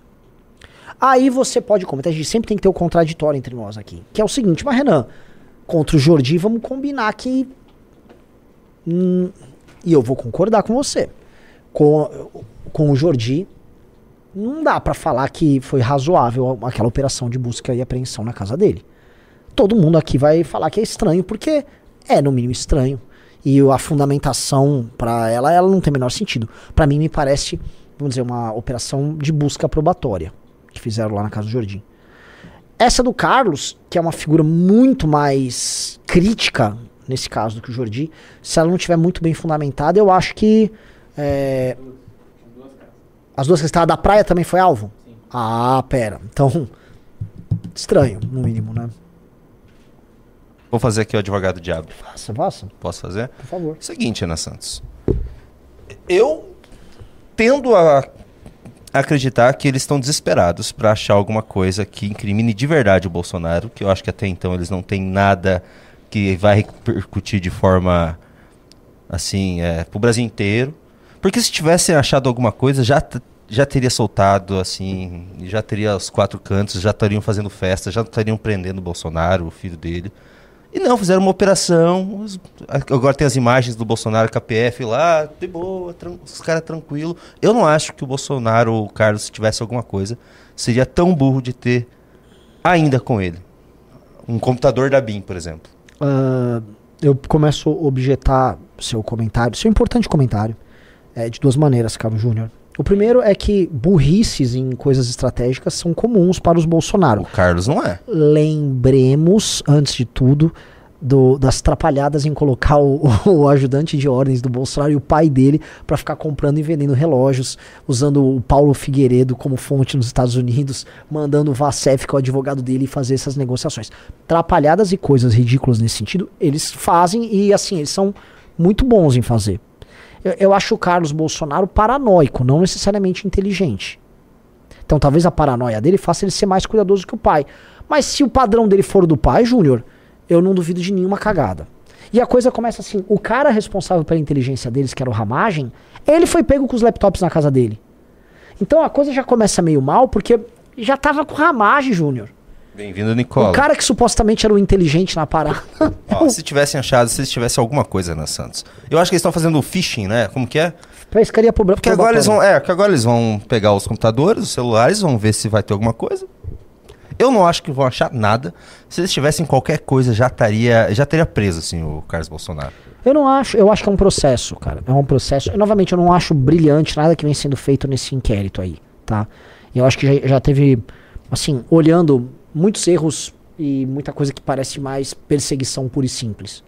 Aí você pode comentar, a gente sempre tem que ter o contraditório entre nós aqui. Que é o seguinte, mas Renan, contra o Jordi, vamos combinar que. hum, e eu vou concordar com você. Com, com o Jordi, não dá pra falar que foi razoável aquela operação de busca e apreensão na casa dele. Todo mundo aqui vai falar que é estranho, porque é no mínimo estranho. E a fundamentação pra ela, ela não tem o menor sentido. Pra mim, me parece, vamos dizer, uma operação de busca probatória que fizeram lá na casa do Jordi. Essa do Carlos, que é uma figura muito mais crítica nesse caso do que o Jordi, se ela não tiver muito bem fundamentada, eu acho que. é, as duas questões da praia também foi alvo? Ah, pera. Então. Estranho, no mínimo, né? Vou fazer aqui o advogado do diabo. Faça, faça, Posso fazer? por favor. Seguinte, Ana Santos. Eu tendo a acreditar que eles estão desesperados para achar alguma coisa que incrimine de verdade o Bolsonaro, que eu acho que até então eles não têm nada que vai repercutir de forma assim, é, pro Brasil inteiro. Porque se tivessem achado alguma coisa, já, já teria soltado, assim, já teria os quatro cantos, já estariam fazendo festa, já estariam prendendo o Bolsonaro, o filho dele. E não, fizeram uma operação. Agora tem as imagens do Bolsonaro com a PF lá, de boa, os caras tranquilo. Eu não acho que o Bolsonaro ou o Carlos, se tivesse alguma coisa, seria tão burro de ter ainda com ele. Um computador da BIM, por exemplo. Ah, eu começo a objetar seu comentário, seu importante comentário, é, de duas maneiras, Carlos Júnior. O primeiro é que burrices em coisas estratégicas são comuns para os Bolsonaro. O Carlos não é. Lembremos, antes de tudo, do- das trapalhadas em colocar o, o ajudante de ordens do Bolsonaro e o pai dele para ficar comprando e vendendo relógios, usando o Paulo Figueiredo como fonte nos Estados Unidos, mandando o Vacef, que é o advogado dele, fazer essas negociações. Trapalhadas e coisas ridículas nesse sentido, eles fazem e assim, eles são muito bons em fazer. Eu, eu acho o Carlos Bolsonaro paranoico, não necessariamente inteligente. Então talvez a paranoia dele faça ele ser mais cuidadoso que o pai. Mas se o padrão dele for do pai, Júnior, eu não duvido de nenhuma cagada. E a coisa começa assim: o cara responsável pela inteligência deles, que era o Ramagem, ele foi pego com os laptops na casa dele. Então a coisa já começa meio mal, porque já tava com Ramagem, Júnior. Bem-vindo, Nicola. O cara que supostamente era o inteligente na parada. Ó, se tivessem achado, se eles tivessem alguma coisa, Ana Santos. Eu acho que eles estão fazendo o phishing, né? Como que é? Pescaria pro Porque agora eles vão, é, que agora eles vão pegar os computadores, os celulares, vão ver se vai ter alguma coisa. Eu não acho que vão achar nada. Se eles tivessem qualquer coisa, já estaria, já teria preso assim o Carlos Bolsonaro. Eu não acho, eu acho que é um processo, cara. É um processo. E, novamente, eu não acho brilhante nada que vem sendo feito nesse inquérito aí, tá? Eu acho que já, já teve, assim, olhando muitos erros e muita coisa que parece mais perseguição pura e simples.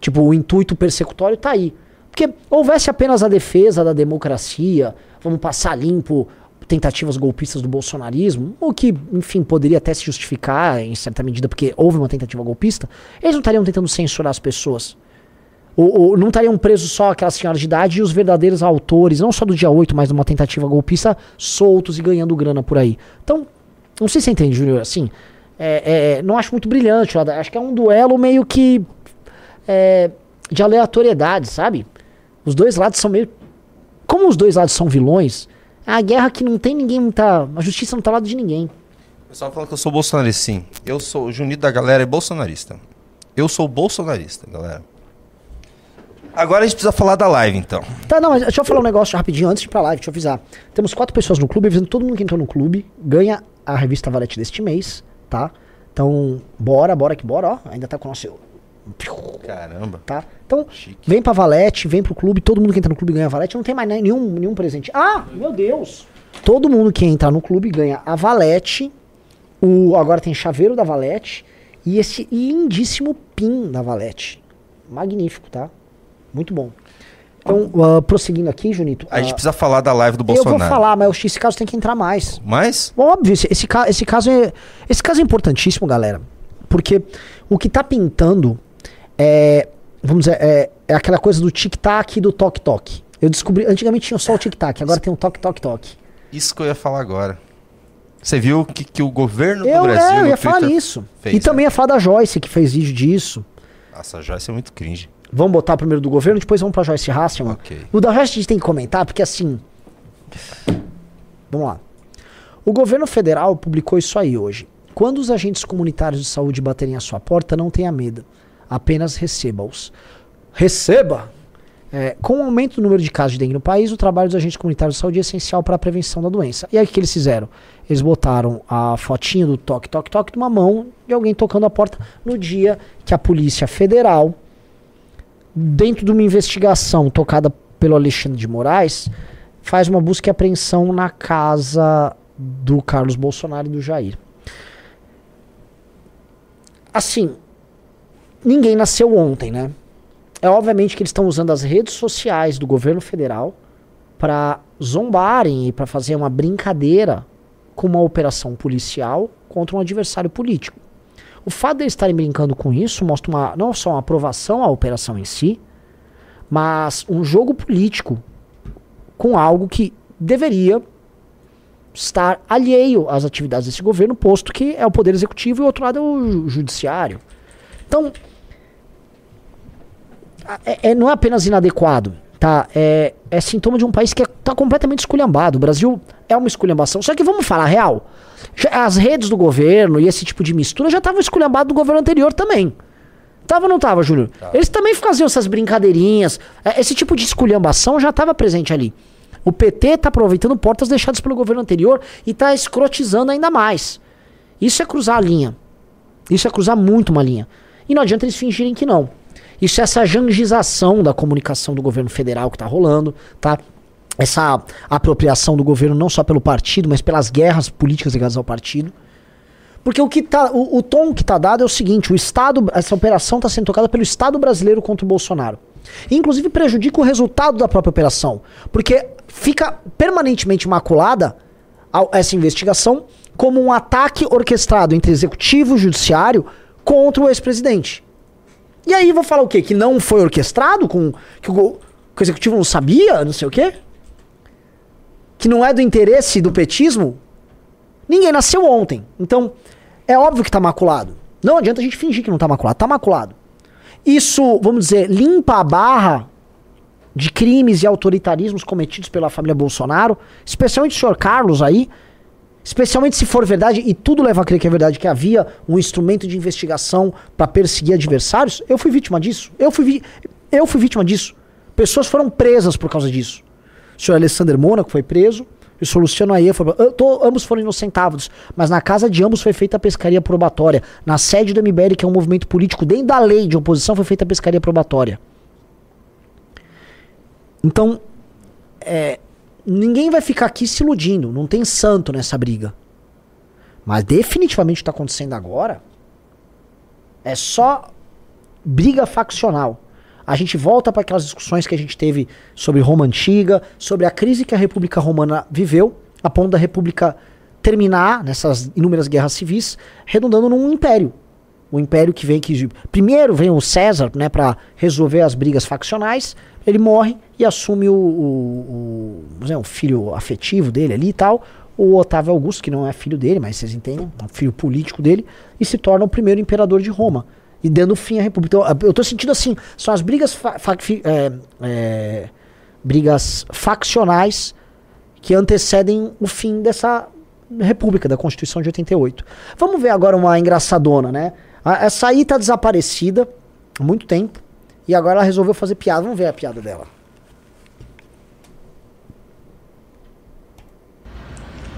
Tipo, o intuito persecutório tá aí. Porque houvesse apenas a defesa da democracia, vamos passar limpo tentativas golpistas do bolsonarismo, o que, enfim, poderia até se justificar em certa medida porque houve uma tentativa golpista, eles não estariam tentando censurar as pessoas. Ou, ou não estariam presos só aquelas senhoras de idade e os verdadeiros autores, não só do dia 8, mas de uma tentativa golpista, soltos e ganhando grana por aí. Então, não sei se você entende, Júnior, assim, é, é, não acho muito brilhante, acho que é um duelo meio que é, de aleatoriedade, sabe? Os dois lados são meio. Como os dois lados são vilões, é a guerra que não tem ninguém muita. A justiça não tá ao lado de ninguém. O pessoal falando que eu sou bolsonarista, sim. Eu sou o Junito da galera é bolsonarista. Eu sou bolsonarista, galera. Agora a gente precisa falar da live, então. Tá, não, mas deixa eu falar um negócio rapidinho antes de ir pra live, deixa eu avisar. Temos quatro pessoas no clube, avisando todo mundo que entrou no clube, ganha a revista Valete deste mês, tá? Então, bora, bora que bora, ó. Ainda tá com o nosso. Caramba. Tá? Então, Chique. vem pra Valete, vem pro clube, todo mundo que entra no clube ganha a Valete, não tem mais nenhum, nenhum presente. Ah, meu Deus! Todo mundo que entra no clube ganha a Valete, o, agora tem chaveiro da Valete e esse lindíssimo pin da Valete. Magnífico, tá? Muito bom. Então, ah, prosseguindo aqui, Junito. A gente ah, precisa falar da live do eu Bolsonaro. vou falar, mas esse caso tem que entrar mais. Mas Óbvio, esse, esse, esse caso é, esse caso é importantíssimo, galera. Porque o que tá pintando é vamos dizer, é, é aquela coisa do tic-tac e do toque-toque. Eu descobri, antigamente tinha só o tic-tac, agora tem um toque-toque-toque. Isso que eu ia falar agora. Você viu que, que o governo Eu, do Brasil. é, eu ia falar fez, e também ia falar da Joyce, que fez vídeo disso. Nossa, a Joyce é muito cringe. Vamos botar primeiro do governo, depois vamos pra Joyce Hasselman. Ok. O da Joyce a gente tem que comentar, porque assim. Vamos lá. O governo federal publicou isso aí hoje. Quando os agentes comunitários de saúde baterem à sua porta, não tenha medo. Apenas receba-os. Receba! É, com o aumento do número de casos de dengue no país, o trabalho dos agentes comunitários de saúde é essencial para a prevenção da doença. E aí o que eles fizeram? Eles botaram a fotinha do toque, toque, toque de uma mão de alguém tocando a porta no dia que a Polícia Federal, dentro de uma investigação tocada pelo Alexandre de Moraes, faz uma busca e apreensão na casa do Carlos Bolsonaro e do Jair. Assim, ninguém nasceu ontem, né? É obviamente que eles estão usando as redes sociais do governo federal para zombarem e para fazer uma brincadeira com uma operação policial contra um adversário político. O fato de eles estarem brincando com isso mostra uma, não só uma aprovação à operação em si, mas um jogo político com algo que deveria estar alheio às atividades desse governo, posto que é o poder executivo e o outro lado é o ju- judiciário. Então, é, é- não é apenas inadequado, tá? É, é sintoma de um país que está completamente esculhambado. O Brasil é uma esculhambação. Só que vamos falar real. As redes do governo e esse tipo de mistura já estavam esculhambados do governo anterior também. Tava ou não tava, Júlio? Eles também faziam essas brincadeirinhas. É, Esse tipo de esculhambação já estava presente ali. O PT tá aproveitando portas deixadas pelo governo anterior e tá escrotizando ainda mais. Isso é cruzar a linha. Isso é cruzar muito uma linha. E não adianta eles fingirem que não. Isso é essa jangização da comunicação do governo federal que tá rolando, tá? Essa apropriação do governo não só pelo partido, mas pelas guerras políticas ligadas ao partido. Porque o que tá, o, o tom que tá dado é o seguinte: o Estado, essa operação está sendo tocada pelo Estado brasileiro contra o Bolsonaro. Inclusive prejudica o resultado da própria operação, porque fica permanentemente maculada essa investigação como um ataque orquestrado entre executivo e judiciário contra o ex-presidente. E aí vou falar o quê? Que não foi orquestrado? Com, que, o, que o executivo não sabia? Não sei o quê? Que não é do interesse do petismo? Ninguém nasceu ontem. Então, é óbvio que tá maculado. Não adianta a gente fingir que não tá maculado. Tá maculado. Isso, vamos dizer, limpa a barra de crimes e autoritarismos cometidos pela família Bolsonaro, especialmente o senhor Carlos aí, especialmente se for verdade, e tudo leva a crer que é verdade, que havia um instrumento de investigação para perseguir adversários. Eu fui vítima disso. Eu fui, vi- eu fui vítima disso. Pessoas foram presas por causa disso. O senhor Alessandro Mônaco foi preso. E o senhor Luciano Aie foi. eu tô- ambos foram inocentados. Mas na casa de ambos foi feita a pescaria probatória. Na sede do MBL, que é um movimento político, dentro da lei de oposição, foi feita a pescaria probatória. Então, é, ninguém vai ficar aqui se iludindo. Não tem santo nessa briga. Mas definitivamente o que está acontecendo agora é só briga faccional. A gente volta para aquelas discussões que a gente teve sobre Roma Antiga, sobre a crise que a República Romana viveu, a ponto da República terminar nessas inúmeras guerras civis, redundando num império. O império que vem que primeiro vem o César, né, para resolver as brigas faccionais, ele morre e assume o, o, o, o filho afetivo dele ali e tal, o Otávio Augusto, que não é filho dele, mas vocês entendem, é um filho político dele, e se torna o primeiro imperador de Roma e dando fim à república. Então, eu tô sentindo assim, são as brigas fa- é, é, brigas faccionais que antecedem o fim dessa república, da Constituição de 88. Vamos ver agora uma engraçadona, né? Essa aí tá desaparecida há muito tempo e agora ela resolveu fazer piada. Vamos ver a piada dela.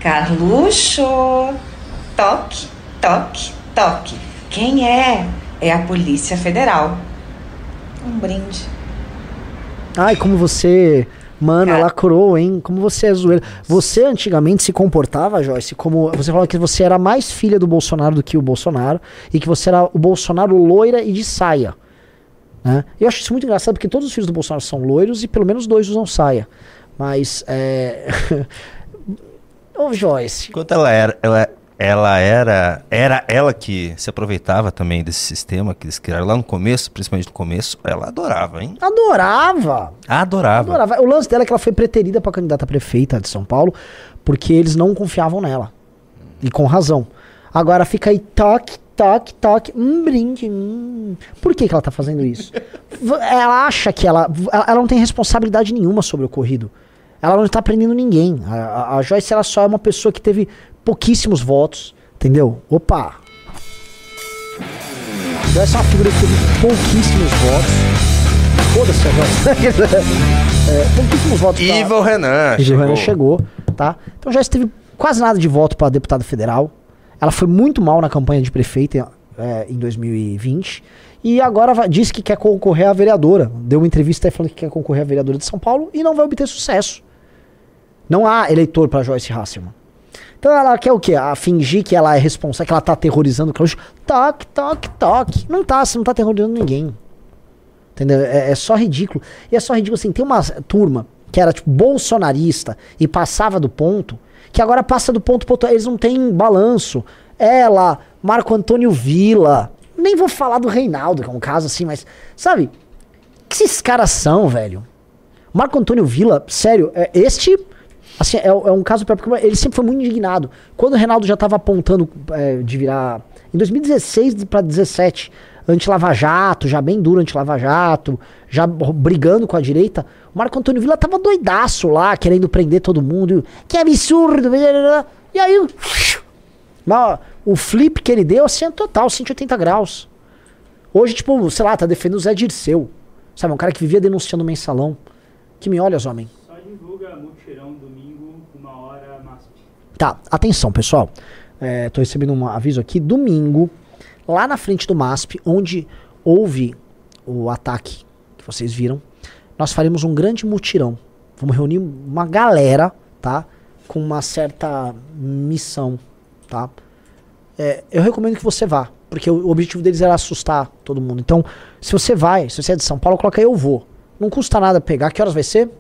Carluxo! Toque, toque, toque. Quem é? É a Polícia Federal. Um brinde. Ai, como você. Mano, Cara. lacrou, hein? Como você é zoeira. Você antigamente se comportava, Joyce, como. Você falou que você era mais filha do Bolsonaro do que o Bolsonaro. E que você era o Bolsonaro loira e de saia. Né? Eu acho isso muito engraçado porque todos os filhos do Bolsonaro são loiros e pelo menos dois usam saia. Mas. É. Ô, Joyce. Enquanto ela era, ela ela era era ela que se aproveitava também desse sistema que eles criaram lá no começo, principalmente no começo. Ela adorava, hein? Adorava. Adorava. Adorava. O lance dela é que ela foi preterida pra candidata a prefeita de São Paulo porque eles não confiavam nela. E com razão. Agora fica aí toque, toque, toque, um brinde. Hum. Por que, que ela tá fazendo isso? Ela acha que ela, ela. não tem responsabilidade nenhuma sobre o ocorrido. Ela não tá prendendo ninguém. A, a- a Joyce ela só é uma pessoa que teve pouquíssimos votos. Entendeu? Opa! Joyce é uma figura que teve pouquíssimos votos. Foda-se a Joyce. é, pouquíssimos votos. pra- Ivo Renan. Gil Renan chegou, tá? Então já teve quase nada de voto para deputada federal. Ela foi muito mal na campanha de prefeita é, em 2020. E agora disse que quer concorrer a vereadora. Deu uma entrevista falando que quer concorrer a vereadora de São Paulo e não vai obter sucesso. Não há eleitor para Joyce Hasselman. Então ela quer o quê? A fingir que ela é responsável, que ela tá aterrorizando o Carluxo. Toque, toque, toque. Não tá, você não tá aterrorizando ninguém. Entendeu? É, é só ridículo. E é só ridículo assim. Tem uma turma que era tipo bolsonarista e passava do ponto, que agora passa do ponto pro outro. Eles não têm balanço. Ela, Marco Antônio Villa. Nem vou falar do Reinaldo, que é um caso assim, mas. Sabe? Que esses caras são, velho? Marco Antônio Villa, sério, é, este. Assim, é, é um caso próprio, porque ele sempre foi muito indignado. Quando o Reinaldo já tava apontando é, de virar. Em 2016 para 2017, anti-Lava Jato, já bem duro anti-Lava Jato, já brigando com a direita, o Marco Antônio Villa tava doidaço lá, querendo prender todo mundo. Que absurdo! E aí, o flip que ele deu, assim, é total, 180 graus. Hoje, tipo, sei lá, tá defendendo o Zé Dirceu. Sabe, um cara que vivia denunciando o mensalão. Que me olhas, homem. Divulga mutirão domingo, uma hora MASP. Tá, atenção, pessoal. É, tô recebendo um aviso aqui. Domingo, lá na frente do MASP, onde houve o ataque que vocês viram, nós faremos um grande mutirão. Vamos reunir uma galera, tá? Com uma certa missão, tá? É, eu recomendo que você vá, porque o objetivo deles era assustar todo mundo. Então, se você vai, se você é de São Paulo, coloca aí, eu vou. Não custa nada pegar. Que horas vai ser?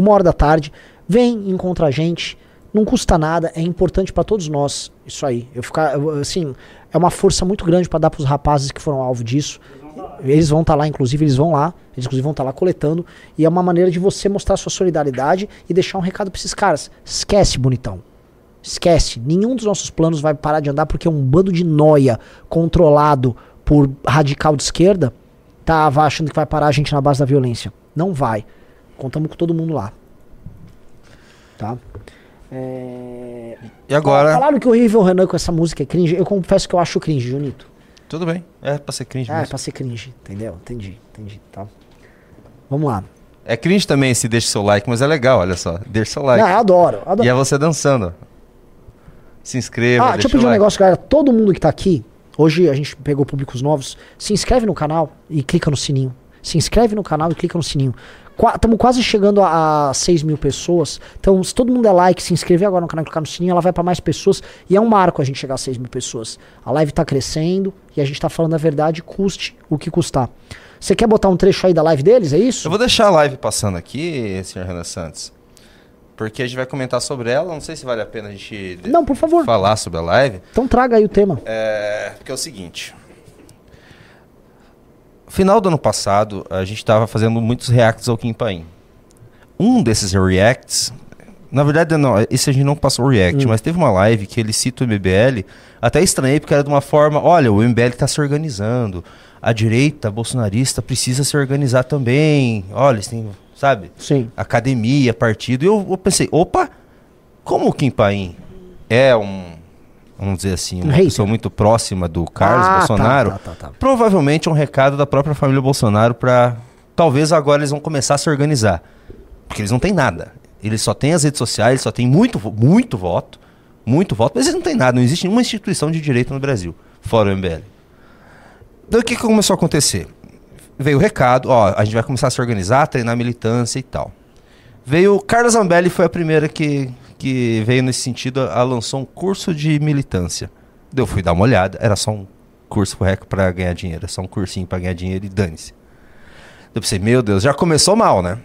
Uma hora. da tarde. Vem, encontra a gente. Não custa nada, é importante pra todos nós. Isso aí. Eu ficar, eu, assim, é uma força muito grande pra dar pros rapazes que foram alvo disso. Eles vão estar lá, inclusive, eles vão lá. Eles, inclusive, vão estar lá coletando. E é uma maneira de você mostrar sua solidariedade e deixar um recado pra esses caras. Esquece, bonitão. Esquece. Nenhum dos nossos planos vai parar de andar porque um bando de noia controlado por radical de esquerda tava achando que vai parar a gente na base da violência. Não vai. Contamos com todo mundo lá. Tá? É... E agora? Falaram que o Rivel Renan com essa música é cringe. Eu confesso que eu acho cringe, Junito. Tudo bem. É pra ser cringe é mesmo. pra ser cringe, entendeu? Entendi, entendi. Tá. Vamos lá. É cringe também se deixa seu like, mas é legal, olha só. Deixa seu like. Não, eu adoro, adoro. E é você dançando. Se inscreva, Ah, deixa eu pedir um like. negócio, galera. Todo mundo que tá aqui, hoje a gente pegou públicos novos. Se inscreve no canal e clica no sininho. Se inscreve no canal e clica no sininho. Estamos quase chegando a, a 6 mil pessoas. Então, se todo mundo é like, se inscrever agora no canal e clicar no sininho, ela vai para mais pessoas. E é um marco a gente chegar a 6 mil pessoas. A live tá crescendo e a gente tá falando a verdade, custe o que custar. Você quer botar um trecho aí da live deles? É isso? Eu vou deixar a live passando aqui, senhor Renan Santos. Porque a gente vai comentar sobre ela. Não sei se vale a pena a gente Não, por favor. falar sobre a live. Então traga aí o tema. É, porque é o seguinte. Final do ano passado, a gente estava fazendo muitos reacts ao Kim Paim. Um desses reacts, na verdade, não, esse a gente não passou o react, mas teve uma live que ele cita o MBL. Até estranhei, porque era de uma forma: olha, o MBL está se organizando. A direita bolsonarista precisa se organizar também. Olha, eles têm, sabe? Sim. academia, partido. E eu, eu pensei, opa, como o Kim Paim é um, vamos dizer assim, uma hater. pessoa muito próxima do Carlos Ah, tá, Bolsonaro, tá, tá, tá. provavelmente é um recado da própria família Bolsonaro para talvez agora eles vão começar a se organizar. Porque eles não têm nada. Eles só têm as redes sociais, eles só têm muito, muito voto, muito voto, mas eles não têm nada, não existe nenhuma instituição de direito no Brasil, fora o MBL. Daí o que, que começou a acontecer? Veio o recado, ó, a gente vai começar a se organizar, treinar militância e tal. Veio, Carla Zambelli foi a primeira que, que veio nesse sentido, ela lançou um curso de militância. Eu fui dar uma olhada, era só um curso para ganhar dinheiro, era só um cursinho para ganhar dinheiro e dane-se. Eu pensei, meu Deus, já começou mal, né?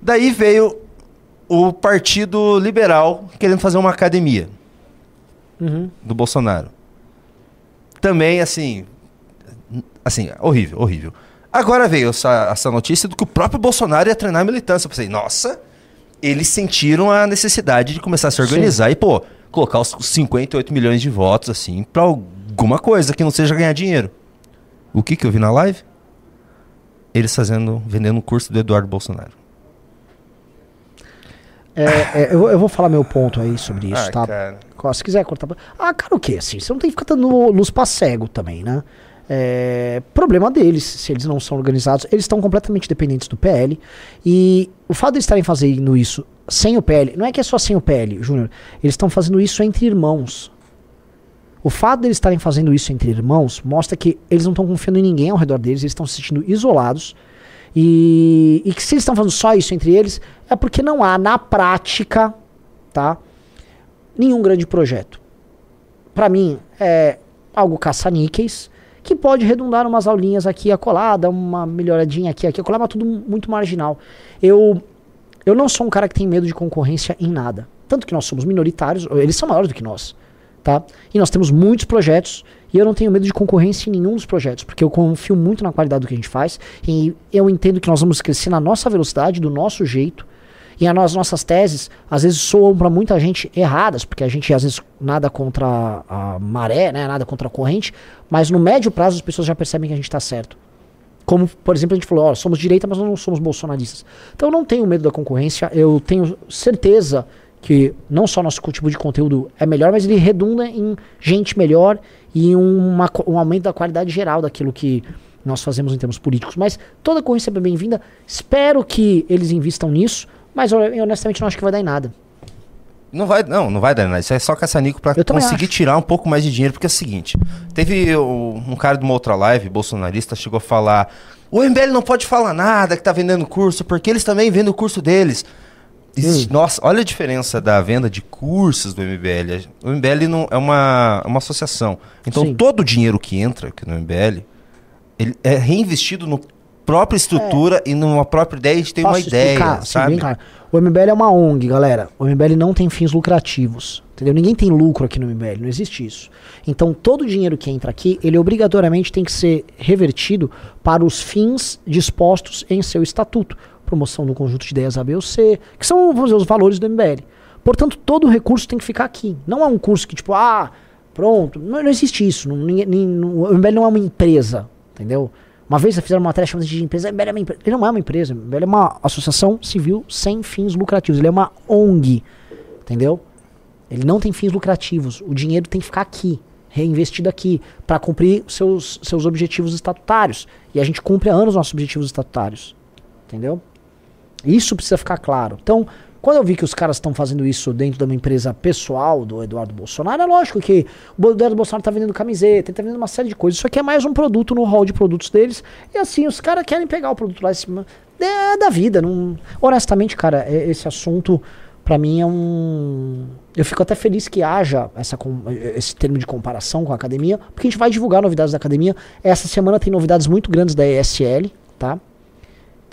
Daí veio o Partido Liberal querendo fazer uma academia. Uhum. do Bolsonaro. Também, assim. Assim, horrível, horrível. Agora veio essa, essa notícia do que o próprio Bolsonaro ia treinar a militância. Eu pensei, nossa, eles sentiram a necessidade de começar a se organizar e, pô, colocar os 58 milhões de votos, assim, pra alguma coisa que não seja ganhar dinheiro. O que que eu vi na live? Eles fazendo, vendendo o curso do Eduardo Bolsonaro. É, é, eu, vou- eu vou falar meu ponto aí sobre isso, Ah, tá? cara. Se quiser cortar. Ah, cara, o quê? Assim, você não tem que ficar dando luz pra cego também, né? É, problema deles, se eles não são organizados. Eles estão completamente dependentes do PL. E o fato de eles estarem fazendo isso sem o PL, não é que é só sem o PL, Júnior. Eles estão fazendo isso entre irmãos. O fato de eles estarem fazendo isso entre irmãos mostra que eles não estão confiando em ninguém ao redor deles, eles estão se sentindo isolados. E, e que se eles estão fazendo só isso entre eles, é porque não há na prática, tá? Nenhum grande projeto. Pra mim, é algo caça-níqueis, que pode redundar umas aulinhas aqui acolá, dar uma melhoradinha aqui aqui acolá, mas tudo muito marginal. Eu, eu não sou um cara que tem medo de concorrência em nada. Tanto que nós somos minoritários, eles são maiores do que nós, tá? E nós temos muitos projetos e eu não tenho medo de concorrência em nenhum dos projetos, porque eu confio muito na qualidade do que a gente faz e eu entendo que nós vamos crescer na nossa velocidade, do nosso jeito. E as nossas teses, às vezes, soam para muita gente erradas, porque a gente, às vezes, nada contra a maré, né? Nada contra a corrente, mas no médio prazo as pessoas já percebem que a gente está certo. Como, por exemplo, a gente falou, ó, somos direita, mas não somos bolsonaristas. Então eu não tenho medo da concorrência, eu tenho certeza que não só nosso tipo de conteúdo é melhor, mas ele redunda em gente melhor e em uma, um aumento da qualidade geral daquilo que nós fazemos em termos políticos. Mas toda concorrência é bem-vinda. Espero que eles invistam nisso, mas eu, honestamente não acho que vai dar em nada. Não vai, não, não vai dar nada. Isso é só caça-nico pra conseguir acho. tirar um pouco mais de dinheiro, porque é o seguinte: teve um cara de uma outra live, bolsonarista, chegou a falar: o MBL não pode falar nada que tá vendendo curso, porque eles também vendem o curso deles. Existe- Nossa, olha a diferença da venda de cursos do MBL. O MBL não, é uma, é uma associação. Então Sim. todo o dinheiro que entra aqui no MBL ele é reinvestido no própria estrutura e numa própria ideia de ter uma Posso ideia, explicar, assim, sabe? O MBL é uma ONG, galera. O MBL não tem fins lucrativos. Entendeu? Ninguém tem lucro aqui no MBL, não existe isso. Então, todo o dinheiro que entra aqui, ele obrigatoriamente tem que ser revertido para os fins dispostos em seu estatuto. Promoção do conjunto de ideias A, B ou C, que são, dizer, os valores do MBL. Portanto, todo o recurso tem que ficar aqui. Não é um curso que, tipo, ah, pronto. Não, não existe isso. Não, ninguém- não- o MBL não é uma empresa, entendeu? Uma vez fizeram uma matéria chamada de empresa, é uma empresa. Ele não é uma empresa, MBL é uma associação civil sem fins lucrativos. Ele é uma ONG, entendeu? Ele não tem fins lucrativos. O dinheiro tem que ficar aqui, reinvestido aqui, para cumprir seus, seus objetivos estatutários. E a gente cumpre há anos os nossos objetivos estatutários. Entendeu? Isso precisa ficar claro. Então, quando eu vi que os caras estão fazendo isso dentro de uma empresa pessoal do Eduardo Bolsonaro, é lógico que o Eduardo Bolsonaro está vendendo camiseta, ele tá vendendo uma série de coisas. Isso aqui é mais um produto no hall de produtos deles. E assim, os caras querem pegar o produto lá em cima. É da vida. Não... Honestamente, cara, é- esse assunto, pra mim, é um. Eu fico até feliz que haja essa, com- esse termo de comparação com a academia, porque a gente vai divulgar novidades da academia. Essa semana tem novidades muito grandes da ESL, tá?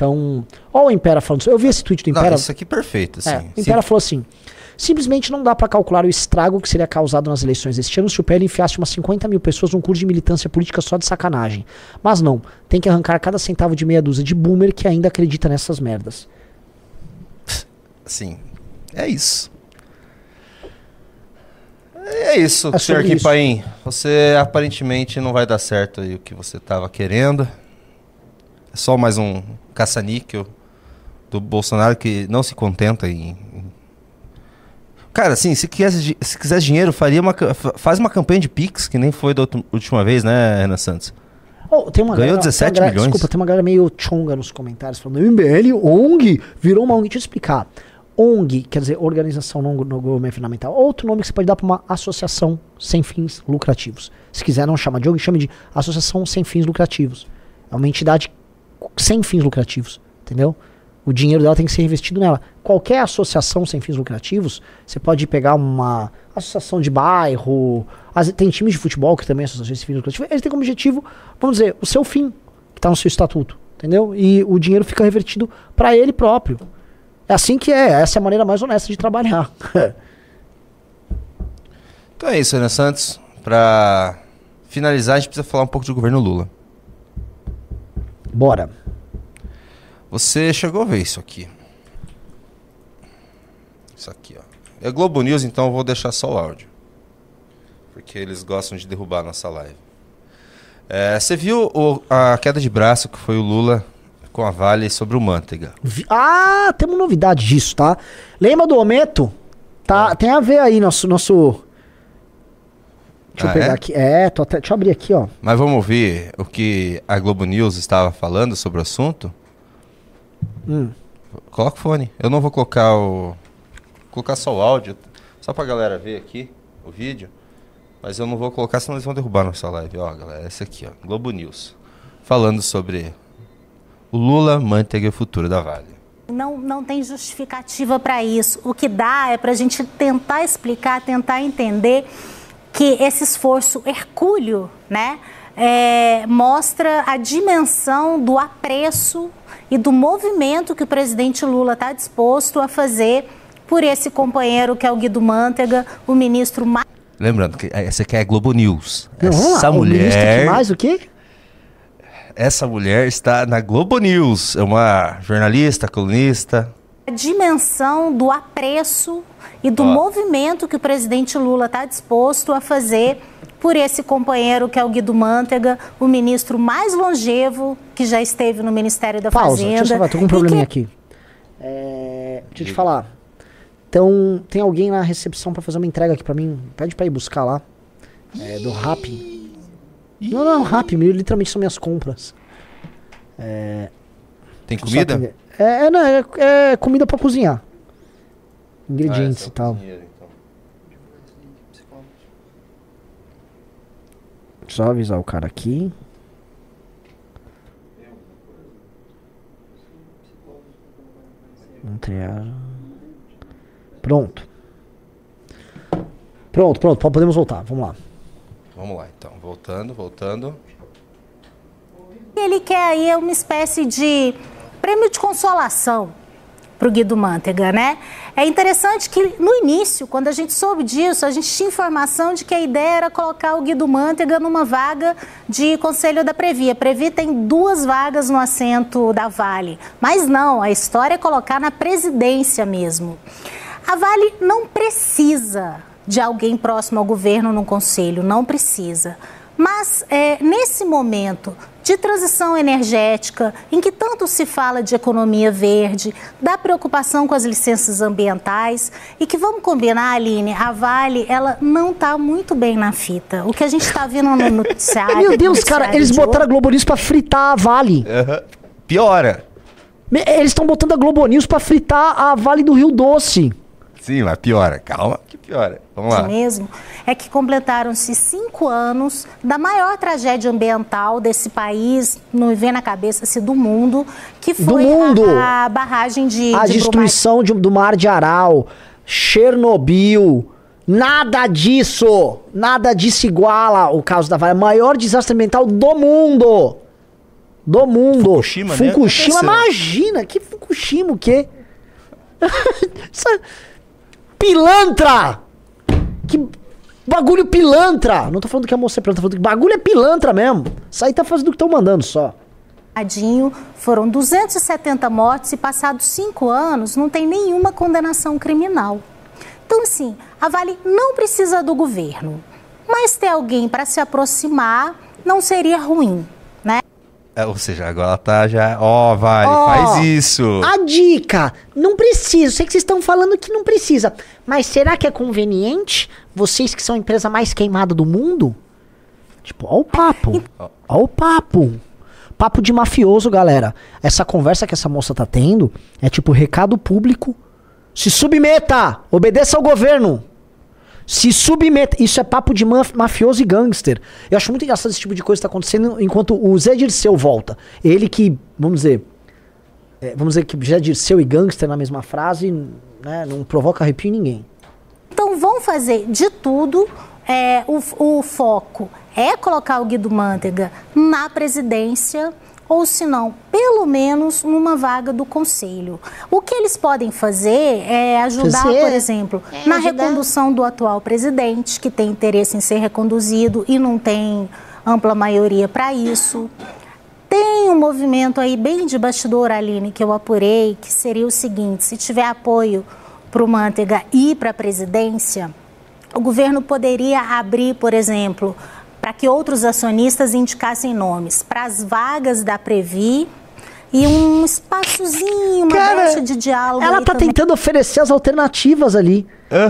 Então, ó o Impera falando isso. Eu vi esse tweet do Não, Impera. isso aqui é perfeito, assim. É, o Impera falou assim: simplesmente não dá pra calcular o estrago que seria causado nas eleições deste ano se o PL enfiasse umas 50 mil pessoas num curso de militância política só de sacanagem. Mas não, tem que arrancar cada centavo de meia dúzia de boomer que ainda acredita nessas merdas. Sim. É isso. É isso, É senhor sobre Kim isso. Paim. Você aparentemente não vai dar certo aí o que você estava querendo. É só mais um caça-níquel do Bolsonaro que não se contenta em. Cara, assim, se quisesse, di- se quisesse dinheiro, faria uma, faz uma campanha de Pix, que nem foi da última vez, né, Renan Santos? Oh, Ganhou galera- 17 tem uma galera- milhões. Desculpa, tem uma galera meio chonga nos comentários falando: MBL, ONG, virou uma ONG. Deixa eu explicar. ONG quer dizer Organização Não Não Governamental. Outro nome que você pode dar para uma associação sem fins lucrativos. Se quiser não chama de ONG, chame de Associação Sem Fins Lucrativos. É uma entidade sem fins lucrativos, entendeu? O dinheiro dela tem que ser investido nela. Qualquer associação sem fins lucrativos, você pode pegar uma associação de bairro, as- tem times de futebol que também é associações sem fins lucrativos, eles têm como objetivo, vamos dizer, o seu fim, que está no seu estatuto, entendeu? E o dinheiro fica revertido para ele próprio. É assim que é, essa é a maneira mais honesta de trabalhar. Então é isso, Renan Santos. Pra finalizar, a gente precisa falar um pouco do governo Lula. Bora. Você chegou a ver isso aqui. Isso aqui, ó. É Globo News, então eu vou deixar só o áudio. Porque eles gostam de derrubar a nossa live. É, você viu o- a queda de braço que foi o Lula com a Vale sobre o Manteiga? Ah, temos novidade disso, tá? Lembra do Ometo? Tá, Tem a ver aí nosso. nosso... Deixa Ah, eu pegar é? aqui. É, tô até... deixa eu abrir aqui, ó. Mas vamos ouvir o que a Globo News estava falando sobre o assunto? Hum. Coloca o fone. Eu não vou colocar o. Vou colocar só o áudio, só pra galera ver aqui o vídeo. Mas eu não vou colocar, senão eles vão derrubar nossa live. Ó, galera, esse aqui, ó. Globo News. Falando sobre o Lula, Manteiga e o futuro da Vale. Não, não tem justificativa para isso. O que dá é para a gente tentar explicar, tentar entender que esse esforço hercúleo, né, é, mostra a dimensão do apreço e do movimento que o presidente Lula está disposto a fazer por esse companheiro que é o Guido Mantega, o ministro mais Lembrando que essa aqui é a Globo News. Não, essa lá. O ministro que mulher. mais o quê? Essa mulher está na Globo News. É uma jornalista, colunista. A dimensão do apreço e do Ó. movimento que o presidente Lula está disposto a fazer por esse companheiro que é o Guido Mantega, o ministro mais longevo que já esteve no Ministério da Pausa. Fazenda. Deixa eu só, tô com um probleminha que- aqui. É, deixa eu te falar. Então, tem alguém na recepção pra fazer uma entrega aqui pra mim? Pede pra ir buscar lá. É, do Rap. Não, não, Rap, literalmente são minhas compras. Tem eu só comida? É, é, não, é, é comida pra cozinhar. Ingredientes Ah, é e tal. então. Só avisar o cara aqui. Pronto. Pronto, pronto, po- podemos voltar. Vamos lá. Vamos lá, então. Voltando, voltando. Ele quer aí uma espécie de prêmio de consolação para o Guido Mantega, né? É interessante que no início, quando a gente soube disso, a gente tinha informação de que a ideia era colocar o Guido Mantega numa vaga de conselho da Previ. A Previ tem duas vagas no assento da Vale, mas não, a história é colocar na presidência mesmo. A Vale não precisa de alguém próximo ao governo no conselho, não precisa. Mas é, nesse momento de transição energética, em que tanto se fala de economia verde, da preocupação com as licenças ambientais, e que vamos combinar, Aline, a Vale ela não está muito bem na fita. O que a gente está vendo no noticiário. Meu Deus, cara, eles de botaram a Globo News pra fritar a Vale. Piora! Me- Eles estão botando a Globo News pra fritar a Vale do Rio Doce. Sim, mas piora. Calma que piora. Vamos lá. mesmo, é que completaram-se cinco anos da maior tragédia ambiental desse país, não me vem na cabeça se do mundo, que foi a- mundo! A, barragem de, a de destruição de- do mar de Aral, Chernobyl, nada disso, nada disso iguala o caso da Vale. Maior desastre ambiental do mundo. Do mundo. Fukushima, né? Fukushima, Aconteceu. imagina, que Fukushima, o quê? É- pilantra! Que bagulho pilantra! Não tô falando que a moça é pilantra, tô falando que bagulho é pilantra mesmo. Isso aí tá fazendo o que estão mandando só. Brumadinho, foram 270 mortes e passados cinco anos não tem nenhuma condenação criminal. Então, assim, a Vale não precisa do governo, mas ter alguém para se aproximar não seria ruim, né? É, ou seja, agora ela tá já. Ó, vale, Ó, faz isso. A dica, não precisa. Sei que vocês estão falando que não precisa. Mas será que é conveniente? Vocês que são a empresa mais queimada do mundo? Tipo, ó o papo. Ó o papo. Papo de mafioso, galera. Essa conversa que essa moça tá tendo é tipo recado público. Se submeta! Obedeça ao governo! Se submeta. Isso é papo de maf- mafioso e gangster. Eu acho muito engraçado esse tipo de coisa que tá acontecendo enquanto o Zé Dirceu volta. Ele que, vamos dizer, é, vamos dizer que Zé Dirceu e gangster na mesma frase, né, não provoca arrepio em ninguém. Então vão fazer de tudo. é, o, o foco é colocar o Guido Mantega na presidência, ou se não, pelo menos numa vaga do conselho. O que eles podem fazer é ajudar, Fazer. por exemplo, É, na ajudar. recondução do atual presidente, que tem interesse em ser reconduzido e não tem ampla maioria para isso. Tem um movimento aí bem de bastidor, Aline, que eu apurei, que seria o seguinte: se tiver apoio para o Manteiga ir para a presidência, o governo poderia abrir, por exemplo, para que outros acionistas indicassem nomes para as vagas da Previ e um espaçozinho, uma Cara, brecha de diálogo. Ela tá também. tentando oferecer as alternativas ali.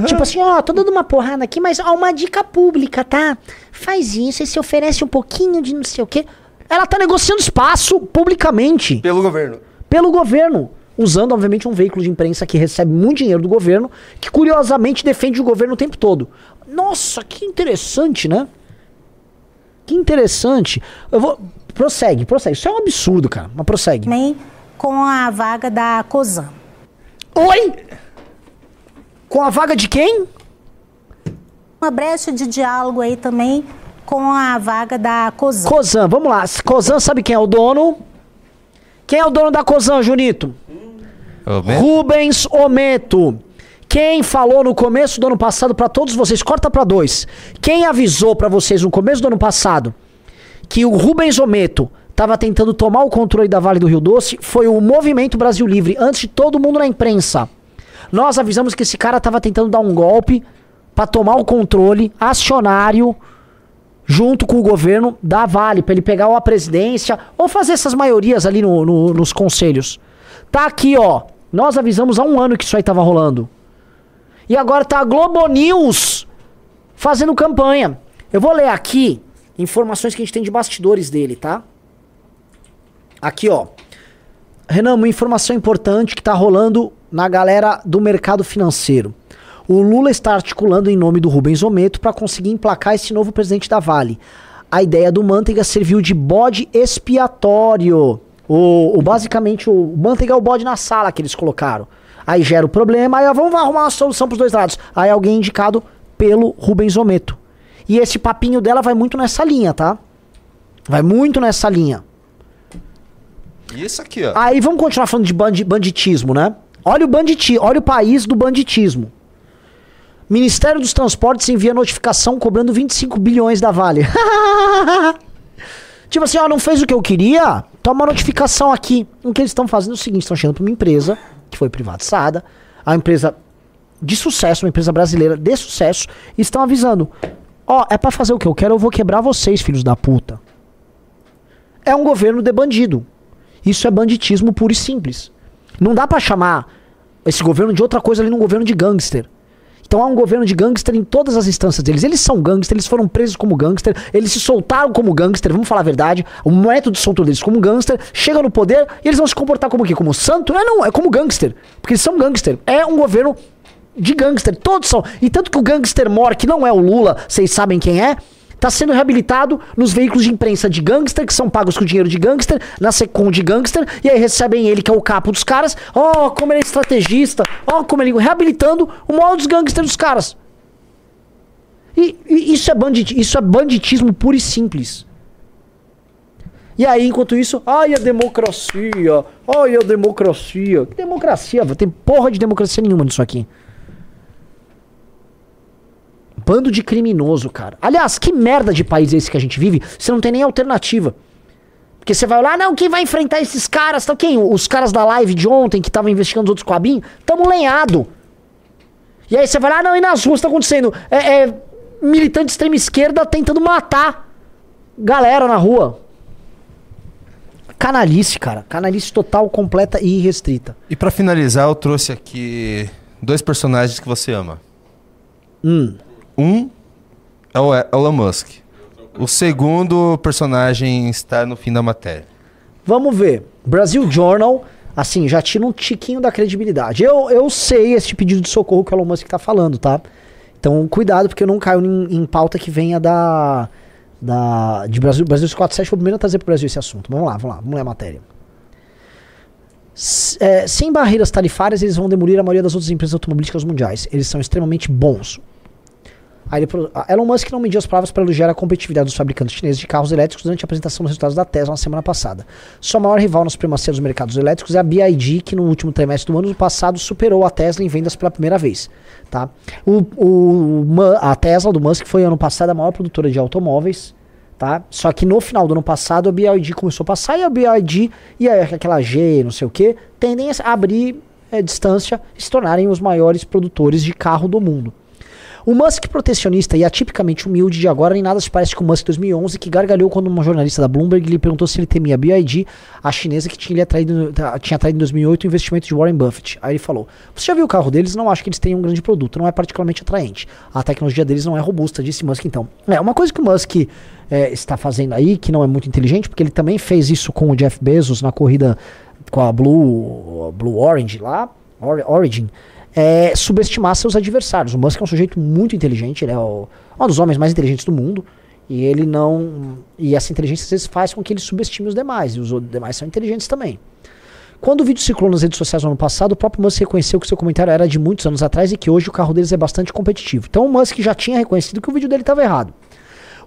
Tipo assim, ó, tô dando uma porrada aqui, mas ó, uma dica pública, tá? Faz isso e se oferece um pouquinho de não sei o quê. Ela tá negociando espaço publicamente Pelo governo. pelo governo. Usando, obviamente, um veículo de imprensa que recebe muito dinheiro do governo, que curiosamente defende o governo o tempo todo. Nossa, que interessante, né? Que interessante. Eu vou. Prossegue, prossegue. Isso é um absurdo, cara. Mas prossegue. também com a vaga da COSAN. Oi! Com a vaga de quem? Uma brecha de diálogo aí também com a vaga da COSAN. Cozan, vamos lá. Cozan sabe quem é o dono? Quem é o dono da Cozan, Junito? Rubens Ometo. Quem falou no começo do ano passado pra todos vocês, corta pra dois. Quem avisou pra vocês no começo do ano passado que o Rubens Ometo tava tentando tomar o controle da Vale do Rio Doce foi o Movimento Brasil Livre, antes de todo mundo na imprensa. Nós avisamos que esse cara tava tentando dar um golpe pra tomar o controle acionário junto com o governo da Vale, pra ele pegar ou a presidência ou fazer essas maiorias ali no- no- nos conselhos. Tá aqui, ó. Nós avisamos há um ano que isso aí tava rolando. E agora tá a Globo News fazendo campanha. Eu vou ler aqui informações que a gente tem de bastidores dele, tá? Aqui, ó. Renan, uma informação importante que tá rolando na galera do mercado financeiro. O Lula está articulando em nome do Rubens Ometo para conseguir emplacar esse novo presidente da Vale. A ideia do Manteiga serviu de bode expiatório. O, o- basicamente, o Manteiga é o bode na sala que eles colocaram. Aí gera o problema, aí ó, vamos arrumar uma solução pros dois lados. Aí alguém indicado pelo Rubens Ometo. E esse papinho dela vai muito nessa linha, tá? Vai muito nessa linha. E isso aqui, ó. Aí vamos continuar falando de bandi- banditismo, né? Olha o banditi, olha o país do banditismo. Ministério dos Transportes envia notificação cobrando 25 bilhões da Vale. tipo assim, ó, não fez o que eu queria? Toma notificação aqui. O que eles estão fazendo é o seguinte, estão chegando para uma empresa que foi privatizada, a empresa de sucesso, uma empresa brasileira de sucesso, e estão avisando: "Ó, é pra fazer o que eu quero, eu vou quebrar vocês, filhos da puta". É um governo de bandido. Isso é banditismo puro e simples. Não dá pra chamar esse governo de outra coisa ali num governo de gangster. Então há um governo de gangster em todas as instâncias deles. Eles são gangster, eles foram presos como gangster, eles se soltaram como gangster, vamos falar a verdade. O método de soltura deles como gangster, chega no poder e eles vão se comportar como o quê? Como santo? Não, é não, é como gangster. Porque eles são gangster. É um governo de gangster, todos são. E tanto que o gangster mor, que não é o Lula, vocês sabem quem é, tá sendo reabilitado nos veículos de imprensa de gangster, que são pagos com dinheiro de gangster, na Secom de gangster, e aí recebem ele, que é o capo dos caras. Ó, como ele é estrategista, ó, como ele. reabilitando o maior dos gangsters dos caras. E, e isso, é bandit, isso é banditismo puro e simples. E aí, enquanto isso, ai a democracia, ai a democracia. Que democracia? Tem porra de democracia nenhuma nisso aqui. Bando de criminoso, cara. Aliás, que merda de país é esse que a gente vive? Você não tem nem alternativa. Porque você vai lá, não, quem vai enfrentar esses caras? Tá, quem? Os caras da live de ontem que estavam investigando os outros coabinhos? Tamo lenhado. E aí você vai lá, não, e nas ruas tá acontecendo? É, é militante de extrema esquerda tentando matar galera na rua. Canalice, cara. Canalice total, completa e irrestrita. E pra finalizar, eu trouxe aqui dois personagens que você ama. Hum. Um é o Elon Musk. O segundo personagem está no fim da matéria. Vamos ver. Brasil Journal, assim, já tira um tiquinho da credibilidade. Eu, eu sei esse pedido de socorro que o Elon Musk tá falando, tá? Então, cuidado, porque eu não caio em, em pauta que venha da. da de Brasil, Brasil 47 foi o primeiro a trazer pro Brasil esse assunto. Vamos lá, vamos lá, vamos ler a matéria. S- é, sem barreiras tarifárias, eles vão demolir a maioria das outras empresas automobilísticas mundiais. Eles são extremamente bons. Aí ele, Elon Musk não mediu as palavras para elogiar a competitividade dos fabricantes chineses de carros elétricos durante a apresentação dos resultados da Tesla na semana passada. Sua maior rival na supremacia dos mercados elétricos é a BYD, que no último trimestre do ano passado superou a Tesla em vendas pela primeira vez. Tá? O, o, a Tesla do Musk foi ano passado a maior produtora de automóveis. Tá? Só que no final do ano passado a BYD começou a passar e a BYD e a- aquela G, não sei o que, tendem a abrir eh, distância e se tornarem os maiores produtores de carro do mundo. O Musk protecionista e atipicamente humilde de agora nem nada se parece com o Musk 2011 que gargalhou quando uma jornalista da Bloomberg lhe perguntou se ele temia a BYD, a chinesa que tinha, atraído, tá- tinha atraído em 2008 o investimento de Warren Buffett. Aí ele falou, você já viu o carro deles? Não acho que eles tenham um grande produto, não é particularmente atraente. A tecnologia deles não é robusta, disse Musk então. É, uma coisa que o Musk é, está fazendo aí, que não é muito inteligente, porque ele também fez isso com o Jeff Bezos na corrida com a Blue, Blue Orange lá, Origin, é subestimar seus adversários. O Musk é um sujeito muito inteligente, ele é o- um dos homens mais inteligentes do mundo. E ele não. E essa inteligência às vezes faz com que ele subestime os demais. E os demais são inteligentes também. Quando o vídeo circulou nas redes sociais no ano passado, o próprio Musk reconheceu que seu comentário era de muitos anos atrás e que hoje o carro deles é bastante competitivo. Então o Musk já tinha reconhecido que o vídeo dele estava errado.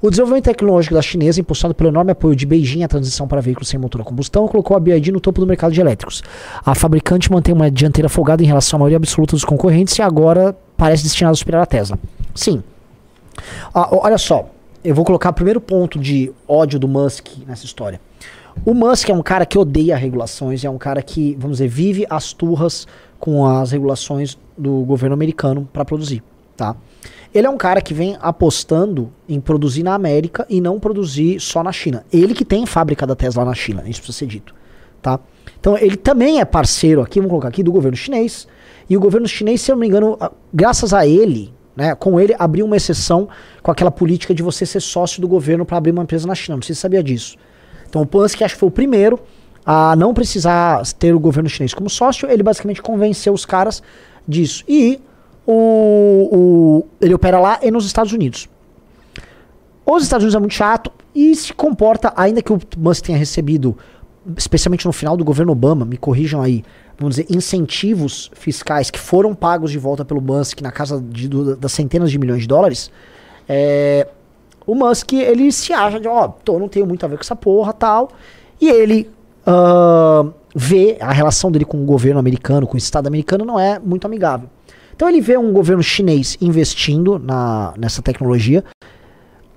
O desenvolvimento tecnológico da chinesa, impulsionado pelo enorme apoio de Beijing à transição para veículos sem motor a combustão, colocou a BYD no topo do mercado de elétricos. A fabricante mantém uma dianteira folgada em relação à maioria absoluta dos concorrentes e agora parece destinada a superar a Tesla. Sim. Ah, olha só, eu vou colocar o primeiro ponto de ódio do Musk nessa história. O Musk é um cara que odeia regulações, é um cara que, vamos dizer, vive as turras com as regulações do governo americano para produzir, tá? Ele é um cara que vem apostando em produzir na América e não produzir só na China. Ele que tem fábrica da Tesla na China, isso precisa ser dito, tá? Então ele também é parceiro aqui, vamos colocar aqui, do governo chinês. E o governo chinês, se eu não me engano, graças a ele, né, com ele abriu uma exceção com aquela política de você ser sócio do governo para abrir uma empresa na China. Não sei se sabia disso. Então o Musk acho que foi o primeiro a não precisar ter o governo chinês como sócio. Ele basicamente convenceu os caras disso. E o, o- ele opera lá e nos Estados Unidos. Os Estados Unidos é muito chato e se comporta, ainda que o Musk tenha recebido, especialmente no final do governo Obama, me corrijam aí, vamos dizer, incentivos fiscais que foram pagos de volta pelo Musk na casa de, do- das centenas de milhões de dólares, é, o Musk, ele se acha de, ó, tô, não tenho muito a ver com essa porra tal. E ele ah, vê a relação dele com o governo americano, com o Estado americano, não é muito amigável. Então ele vê um governo chinês investindo na, nessa tecnologia,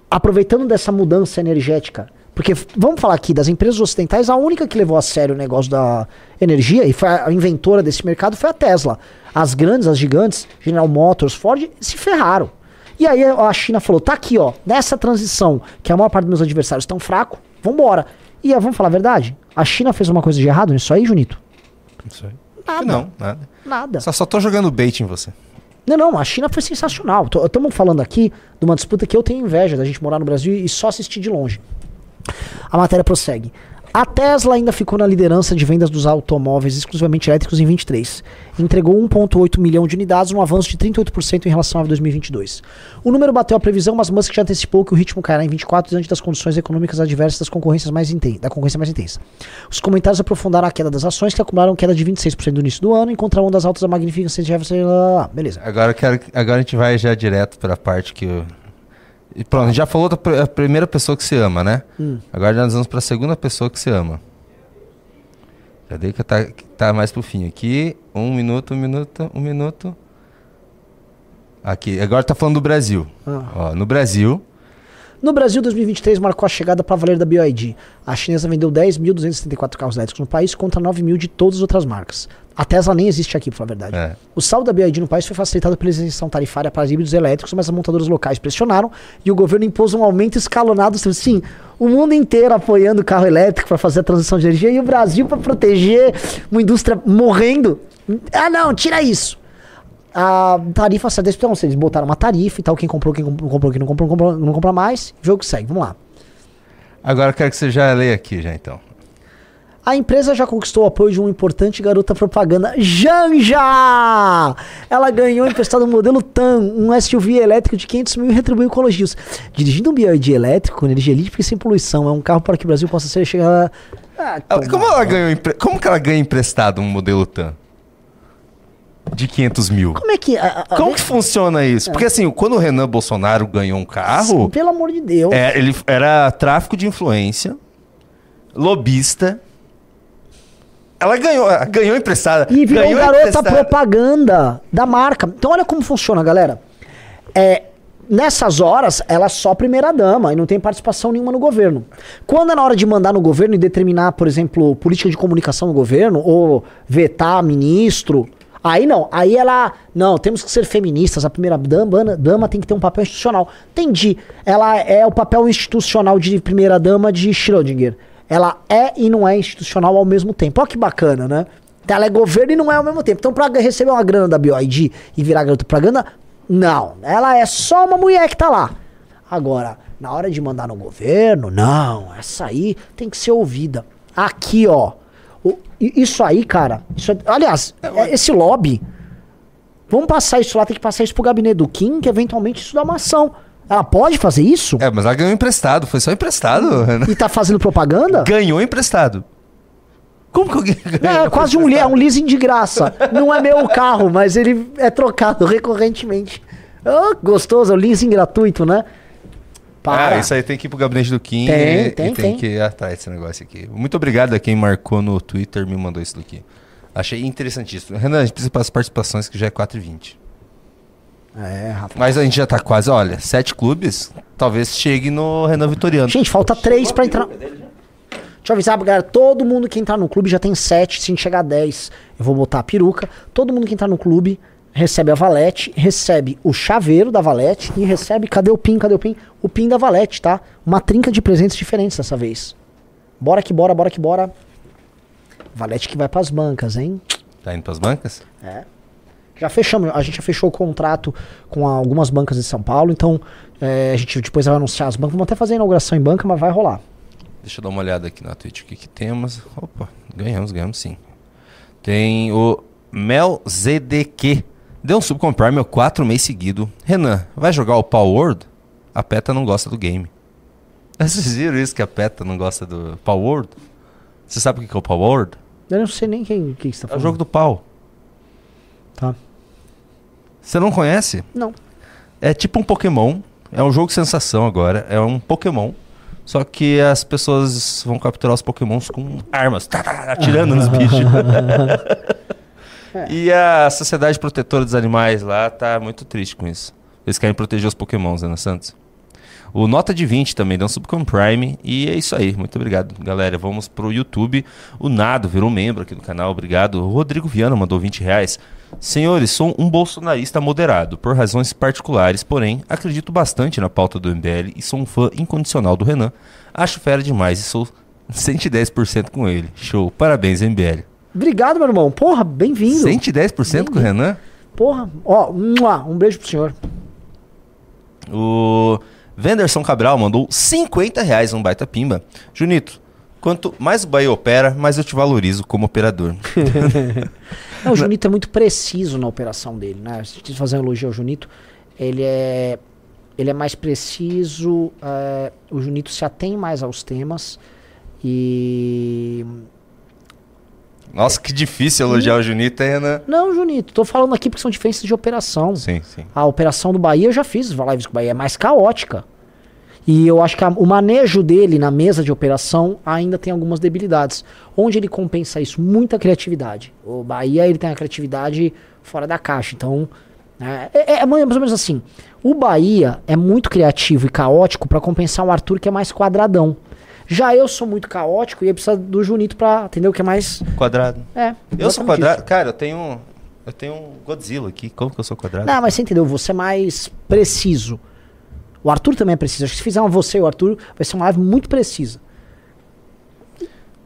aproveitando dessa mudança energética. Porque, vamos falar aqui, das empresas ocidentais, a única que levou a sério o negócio da energia e foi a inventora desse mercado foi a Tesla. As grandes, as gigantes, General Motors, Ford, se ferraram. E aí a China falou: tá aqui, ó, nessa transição, que a maior parte dos meus adversários estão fracos, vambora. E aí, vamos falar a verdade? A China fez uma coisa de errado nisso aí, Junito? Isso aí. Nada. Não, nada. Nada. Só, só tô jogando bait em você. Não, não, a China foi sensacional. Estamos falando aqui de uma disputa que eu tenho inveja da gente morar no Brasil e só assistir de longe. A matéria prossegue. A Tesla ainda ficou na liderança de vendas dos automóveis exclusivamente elétricos em 23. Entregou 1,8 milhão de unidades, um avanço de 38% em relação a 2022. O número bateu a previsão, mas Musk já antecipou que o ritmo cairá em 24 diante das condições econômicas adversas das concorrências mais da concorrência mais intensa. Os comentários aprofundaram a queda das ações, que acumularam queda de 26% no início do ano, enquanto a onda das altas da Magnificent Jefferson... Beleza. Agora, quero, agora a gente vai já direto pra parte que. E pronto, a já falou da pr- a primeira pessoa que você ama, né? Hum. Agora nós vamos pra segunda pessoa que você ama. Dei que tá, que tá mais pro fim aqui. Um minuto, um minuto, um minuto. Aqui, agora tá falando do Brasil. Ah. Ó, no Brasil, No Brasil, 2023 marcou a chegada para valer da BYD. A chinesa vendeu 10.274 carros elétricos no país contra 9 mil de todas as outras marcas. A Tesla nem existe aqui, pra falar a verdade. É. O saldo da BYD no país foi facilitado pela isenção tarifária para híbridos elétricos, mas as montadoras locais pressionaram e o governo impôs um aumento escalonado. Sim, o mundo inteiro apoiando o carro elétrico para fazer a transição de energia e o Brasil para proteger uma indústria morrendo. Ah, não, tira isso a tarifa desse então, eles botaram uma tarifa e tal, quem comprou, quem não comprou, quem não comprou, não comprou, não compra mais, jogo segue, vamos lá. agora eu quero que você já leia aqui, já então. A empresa já conquistou o apoio de uma importante garota propaganda, Janja! Ela ganhou emprestado um modelo TAM, um SUV elétrico de 500 mil e retribuiu com elogios. Dirigindo um BYD elétrico com energia líquida e sem poluição, é um carro para que o Brasil possa ser chegar... Ah, como ela ganhou empre- Como que ela ganha emprestado um modelo TAM? de 500 mil? Como é que. a- a- Como que funciona isso? Porque assim, quando o Renan Bolsonaro ganhou um carro, Pelo amor de Deus. é, ele era tráfico de influência, lobista. Ela ganhou, ganhou emprestada. E virou ganhou garota emprestada. propaganda da marca. Então olha como funciona, galera. É, nessas horas, ela é só primeira dama e não tem participação nenhuma no governo. Quando é na hora de mandar no governo e determinar, por exemplo, política de comunicação no governo, ou vetar ministro, aí não. Aí ela. Não, temos que ser feministas. A primeira dama, dama tem que ter um papel institucional. Entendi. Ela é o papel institucional de primeira dama de Schrödinger. Ela é e não é institucional ao mesmo tempo. Olha que bacana, né? Então, Ela é governo e não é ao mesmo tempo. Então, pra receber uma grana da BioID e virar garota propaganda, não. Ela é só uma mulher que tá lá. Agora, na hora de mandar no governo, não. Essa aí tem que ser ouvida. Aqui, ó. O- isso aí, cara. Isso é- aliás, é- esse lobby. Vamos passar isso lá, tem que passar isso pro gabinete do Kim, que eventualmente isso dá uma ação. Ela pode fazer isso? É, mas ela ganhou emprestado, foi só emprestado. Renan. E tá fazendo propaganda? Ganhou emprestado. Como que alguém ganhou É, quase um, é um leasing de graça. Não é meu carro, mas ele é trocado recorrentemente. Oh, gostoso, é o leasing gratuito, né? Para. Ah, isso aí tem que ir pro gabinete do Kim Tem, e, tem, e tem, tem. que ir atrás desse negócio aqui. Muito obrigado a quem marcou no Twitter e me mandou isso daqui. Achei interessantíssimo. Renan, a gente precisa para as participações que já é 4h20. É, rapaz. Mas a gente já tá quase, olha, sete clubes, talvez chegue no Renan Vitoriano. Gente, falta três pra entrar. Deixa eu avisar, galera. Todo mundo que entrar no clube já tem sete. Se a gente chegar a 10, eu vou botar a peruca. Todo mundo que entrar no clube recebe a valete, recebe o chaveiro da valete e recebe. Cadê o PIN? Cadê o PIN? O PIN da valete, tá? Uma trinca de presentes diferentes dessa vez. Bora que bora, bora que bora. Valete que vai pras bancas, hein? Tá indo pras bancas? É. Já fechamos, a gente já fechou o contrato com algumas bancas de São Paulo, então é, a gente depois vai anunciar as bancas. Vamos até fazer a inauguração em banca, mas vai rolar. Deixa eu dar uma olhada aqui na Twitch. O que, que temos? Opa, ganhamos, ganhamos sim. Tem o Mel ZDQ. Deu um subcomprar meu 4 mês seguido. Renan, vai jogar o Power World? A PETA não gosta do game. Vocês viram isso que a PETA não gosta do Power World? Você sabe o que é o Power World? Eu não sei nem quem que você tá É o falando. jogo do pau. Tá. Você não conhece? Não. É tipo um Pokémon. É um jogo sensação agora. É um Pokémon. Só que as pessoas vão capturar os Pokémons com armas. Tá, tá, atirando nos bichos. E a Sociedade Protetora dos Animais lá tá muito triste com isso. Eles querem proteger os Pokémons, Ana Santos. O Nota de 20 também um Subcom Prime. E é isso aí. Muito obrigado, galera. Vamos pro YouTube. O Nado virou membro aqui do canal. Obrigado. O Rodrigo Viana mandou 20 reais. Senhores, sou um bolsonarista moderado, por razões particulares, porém, acredito bastante na pauta do MBL e sou um fã incondicional do Renan. Acho fera demais e sou 110% com ele. Show. Parabéns, MBL. Obrigado, meu irmão. Porra, bem-vindo. 110% com o Renan? Porra, ó, um beijo pro senhor. O Venderson Cabral mandou 50 reais um baita pimba. Junito, quanto mais o Bahia opera, mais eu te valorizo como operador. É, o Junito é muito preciso na operação dele, né? Se gente fazer um elogio ao Junito, ele é, ele é mais preciso, é, o Junito se atém mais aos temas e... Nossa, que difícil elogiar o Junito, hein, Renan? Não, Junito, tô falando aqui porque são diferenças de operação. Sim, sim. A operação do Bahia eu já fiz lives com o Bahia, é mais caótica. E eu acho que a- o manejo dele na mesa de operação ainda tem algumas debilidades. Onde ele compensa isso? Muita criatividade. O Bahia ele tem a criatividade fora da caixa. Então, né, é, é mais ou menos assim. O Bahia é muito criativo e caótico para compensar o Arthur, que é mais quadradão. Já eu sou muito caótico e aí precisa do Junito pra, entendeu? Que é mais. Quadrado. É. Eu sou quadrado. isso. Cara, eu tenho. Eu tenho um Godzilla aqui. Como que eu sou quadrado? Não, mas você entendeu? Você é mais preciso. O Arthur também é preciso. Acho que se fizer uma você e o Arthur, vai ser uma live muito precisa.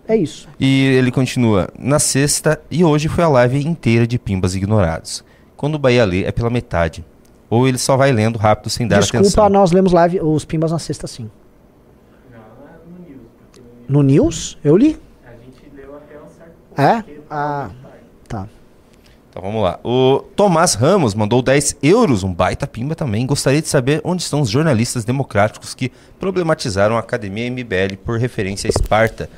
É isso. E ele continua. Na sexta e hoje foi a live inteira de pimbas ignorados. Quando o Bahia lê, é pela metade. Ou ele só vai lendo rápido sem dar Desculpa, atenção. nós lemos live os Pimbas na sexta, sim. Não, não é no News, porque No News? Eu li? a gente leu até um certo É? porque Ah, tá. Então vamos lá. O Tomás Ramos mandou 10 euros, um baita pimba também. Gostaria de saber onde estão os jornalistas democráticos que problematizaram a Academia MBL por referência a Esparta.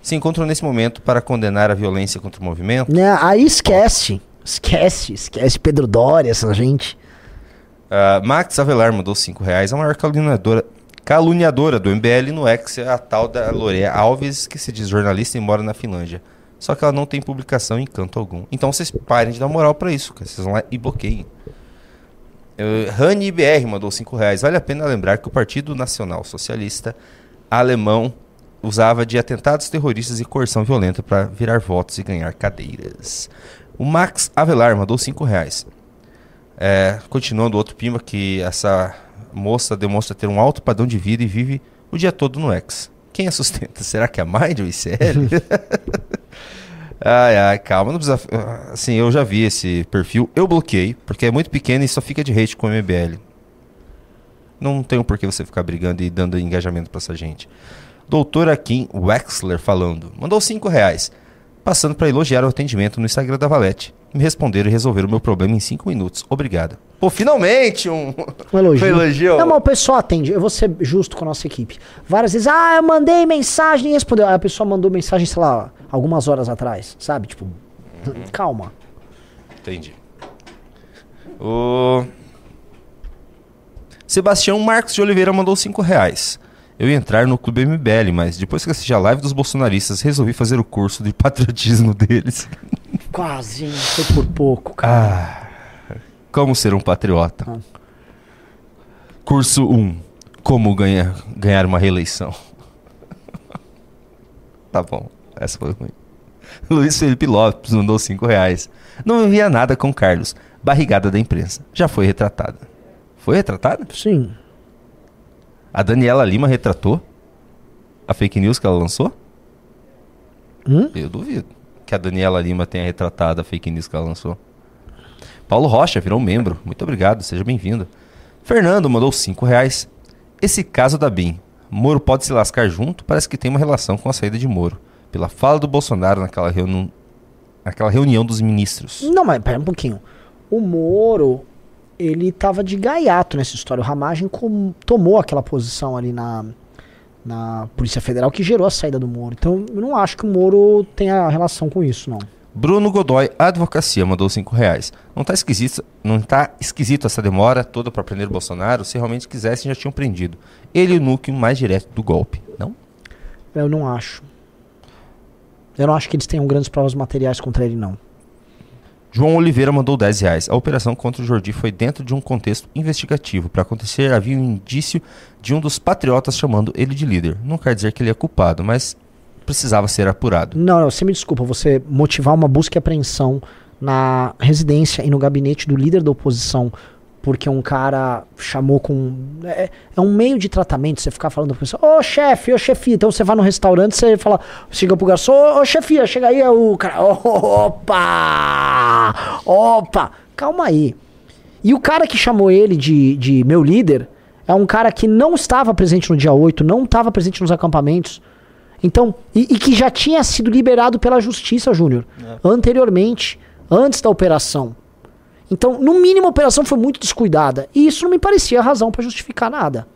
Se encontram nesse momento para condenar a violência contra o movimento? Né, aí esquece. Esquece, esquece Pedro Doria, essa gente. Ah, Max Avelar mandou 5 reais. A maior caluniadora, caluniadora do MBL no X é a tal da Lorea Alves, que se diz jornalista e mora na Finlândia. Só que ela não tem publicação em canto algum. Então vocês parem de dar moral pra isso, cara. Vocês vão lá e bloqueiem. Uh, Rani BR mandou 5 reais. Vale a pena lembrar que o Partido Nacional Socialista Alemão usava de atentados terroristas e coerção violenta para virar votos e ganhar cadeiras. O Max Avelar mandou 5 reais. É, continuando outro pima que essa moça demonstra ter um alto padrão de vida e vive o dia todo no X. Quem a sustenta? Será que é a Mind ou ICL? ai, ai, calma, não precisa. Assim, eu já vi esse perfil, eu bloqueei, porque é muito pequeno e só fica de hate com o MBL. Não tem por que você ficar brigando e dando engajamento pra essa gente. Doutora Kim Wexler falando. Mandou 5 reais. Passando para elogiar o atendimento no Instagram da Valete. Me responderam e resolveram o meu problema em 5 minutos. Obrigado. Pô, finalmente um, Um elogio. um elogio. Não, mas o pessoal atende. Eu vou ser justo com a nossa equipe. Várias vezes, ah, eu mandei mensagem e respondeu. Aí a pessoa mandou mensagem, sei lá, algumas horas atrás, sabe? Tipo, calma. Entendi. O Sebastião Marcos de Oliveira mandou 5 reais. Eu ia entrar no Clube MBL, mas depois que assisti a live dos bolsonaristas, resolvi fazer o curso de patriotismo deles. Quase? Foi por pouco, cara. Ah, como ser um patriota. Ah. Curso 1. Como ganhar, ganhar uma reeleição. tá bom, essa foi ruim. Luiz Felipe Lopes mandou 5 reais. Não envia nada com Carlos. Barrigada da imprensa. Já foi retratada. Foi retratada? Sim. A Daniela Lima retratou a fake news que ela lançou? Hum? Eu duvido que a Daniela Lima tenha retratado a fake news que ela lançou. Paulo Rocha virou membro. Muito obrigado, seja bem-vindo. Fernando mandou 5 reais. Esse caso da BIM. Moro pode se lascar junto? Parece que tem uma relação com a saída de Moro. Pela fala do Bolsonaro naquela, reuni naquela reunião dos ministros. Não, mas pera um pouquinho. O Moro, ele tava de gaiato nessa história. O Ramagem tomou aquela posição ali na, na Polícia Federal que gerou a saída do Moro. Então, eu não acho que o Moro tenha relação com isso, não. Bruno Godoy, Advocacia, mandou 5 reais. Não tá esquisito, não tá esquisito essa demora toda para prender o Bolsonaro? Se realmente quisessem, já tinham prendido. Ele é o núcleo mais direto do golpe, não? Eu não acho. Eu não acho que eles tenham grandes provas materiais contra ele, não. João Oliveira mandou 10 reais. A operação contra o Jordi foi dentro de um contexto investigativo. Para acontecer, havia um indício de um dos patriotas chamando ele de líder. Não quer dizer que ele é culpado, mas precisava ser apurado. Não, não, você me desculpa, você motivar uma busca e apreensão na residência e no gabinete do líder da oposição porque um cara chamou com. É, é um meio de tratamento, você ficar falando pra pessoa, ô chefe, ô chefia. Então você vai no restaurante, você fala, chega pro garçom, ô, chefia, chega aí, o cara. Opa! Opa! Calma aí. E o cara que chamou ele de, de meu líder é um cara que não estava presente no dia 8, não estava presente nos acampamentos. Então, e, e que já tinha sido liberado pela justiça, Júnior, anteriormente, antes da operação. Então, no mínimo, a operação foi muito descuidada. E isso não me parecia razão pra justificar nada.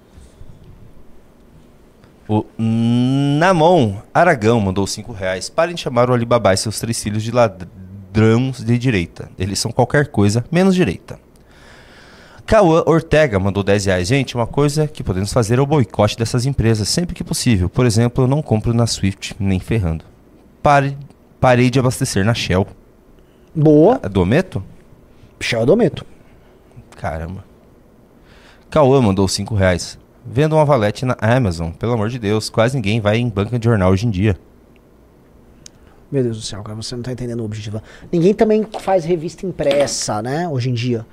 O Namon Aragão mandou 5 reais. Parem de chamar o Alibaba e seus três filhos de ladrões de direita. Eles são qualquer coisa, menos direita. Cauã Ortega mandou 10 reais. Gente, uma coisa que podemos fazer é o boicote dessas empresas sempre que possível. Por exemplo, eu não compro na Swift, nem ferrando. Pare, parei de abastecer na Shell. Boa, A Dometo? Shell Dometo. Caramba. Cauã mandou 5 reais. Venda uma valete na Amazon. Pelo amor de Deus, quase ninguém vai em banca de jornal hoje em dia. Meu Deus do céu, cara, você não tá entendendo o objetivo. Ninguém também faz revista impressa, né, hoje em dia.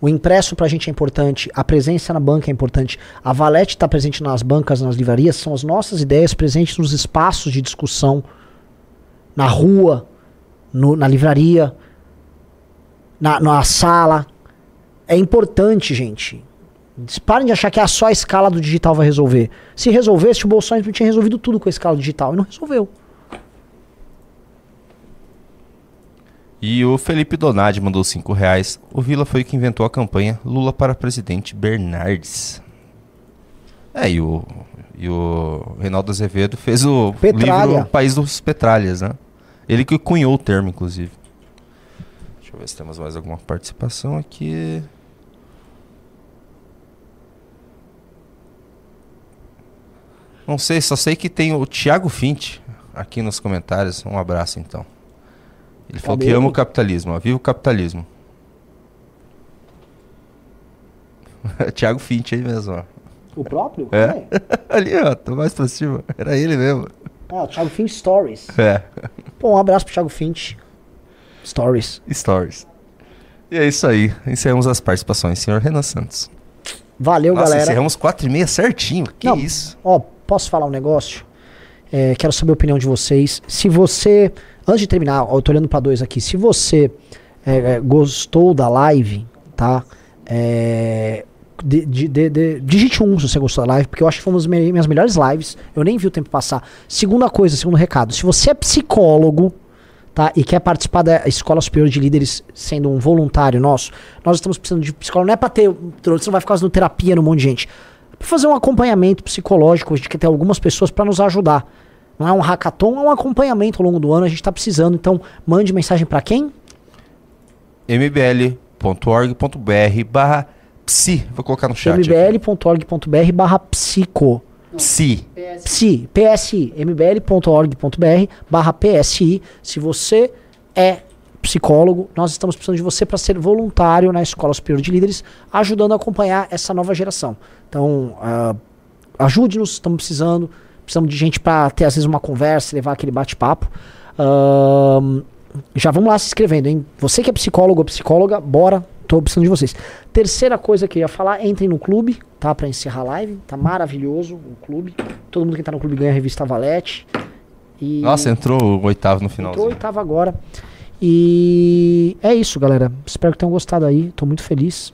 O impresso pra gente é importante, a presença na banca é importante. A Valete tá presente nas bancas, nas livrarias, são as nossas ideias presentes nos espaços de discussão, na rua, no- na livraria, na, na sala. É importante, gente. Parem de achar que é só a escala do digital vai resolver. Se resolvesse, o Bolsonaro tinha resolvido tudo com a escala digital e não resolveu. E o Felipe Donadi mandou 5 reais. O Vila foi quem inventou a campanha Lula para presidente Bernardes. É, e o, e o Reinaldo Azevedo fez o Petralha. livro País dos Petralhas, né? Ele que cunhou o termo, inclusive. Deixa eu ver se temos mais alguma participação aqui. Não sei, só sei que tem o Thiago Fint aqui nos comentários. Um abraço então. Ele falou que ama o capitalismo, ó. Viva o capitalismo. Thiago Fint aí mesmo, ó. O próprio? É. Ali, ó, tô mais pra cima. Era ele mesmo. Ah, o Thiago Finch Stories. É. Pô, um abraço pro Thiago Finch. Stories. Stories. E é isso aí. Encerramos as participações, senhor Renan Santos. Valeu, Nossa, galera. encerramos quatro e meia certinho. Que Não, isso? Ó, posso falar um negócio? É, quero saber a opinião de vocês. Se você, antes de terminar, eu tô olhando pra dois aqui. Se você é, é, gostou da live, tá? É, de- de- de- digite um se você gostou da live, porque eu acho que foi uma das minhas melhores lives. Eu nem vi o tempo passar. Segunda coisa, segundo recado. Se você é psicólogo, tá? E quer participar da Escola Superior de Líderes sendo um voluntário nosso, nós estamos precisando de psicólogo. Não é pra ter. Você não vai ficar fazendo terapia no monte de gente. É pra fazer um acompanhamento psicológico. A gente quer ter algumas pessoas para nos ajudar. Não é um hackathon, é um acompanhamento ao longo do ano. A gente tá precisando. Então, mande mensagem para quem? mbl.org.br barra psi. Vou colocar no chat. mbl.org.br barra psico. Psi. Psi, PSI, mbl.org.br barra PSI. Se você é psicólogo, nós estamos precisando de você para ser voluntário na Escola Superior de Líderes, ajudando a acompanhar essa nova geração. Então, ah, ajude-nos, estamos precisando. Precisamos de gente para ter, às vezes, uma conversa, levar aquele bate-papo. Ahn, já vamos lá se inscrevendo, hein? Você que é psicólogo ou psicóloga, bora. Tô precisando de vocês. Terceira coisa que eu ia falar, entrem no clube, tá? Pra encerrar a live. Tá maravilhoso o clube. Todo mundo que tá no clube ganha a revista Valete. E Nossa, entrou o oitavo no entrou finalzinho. e tava agora. E é isso, galera. Espero que tenham gostado aí. Tô muito feliz.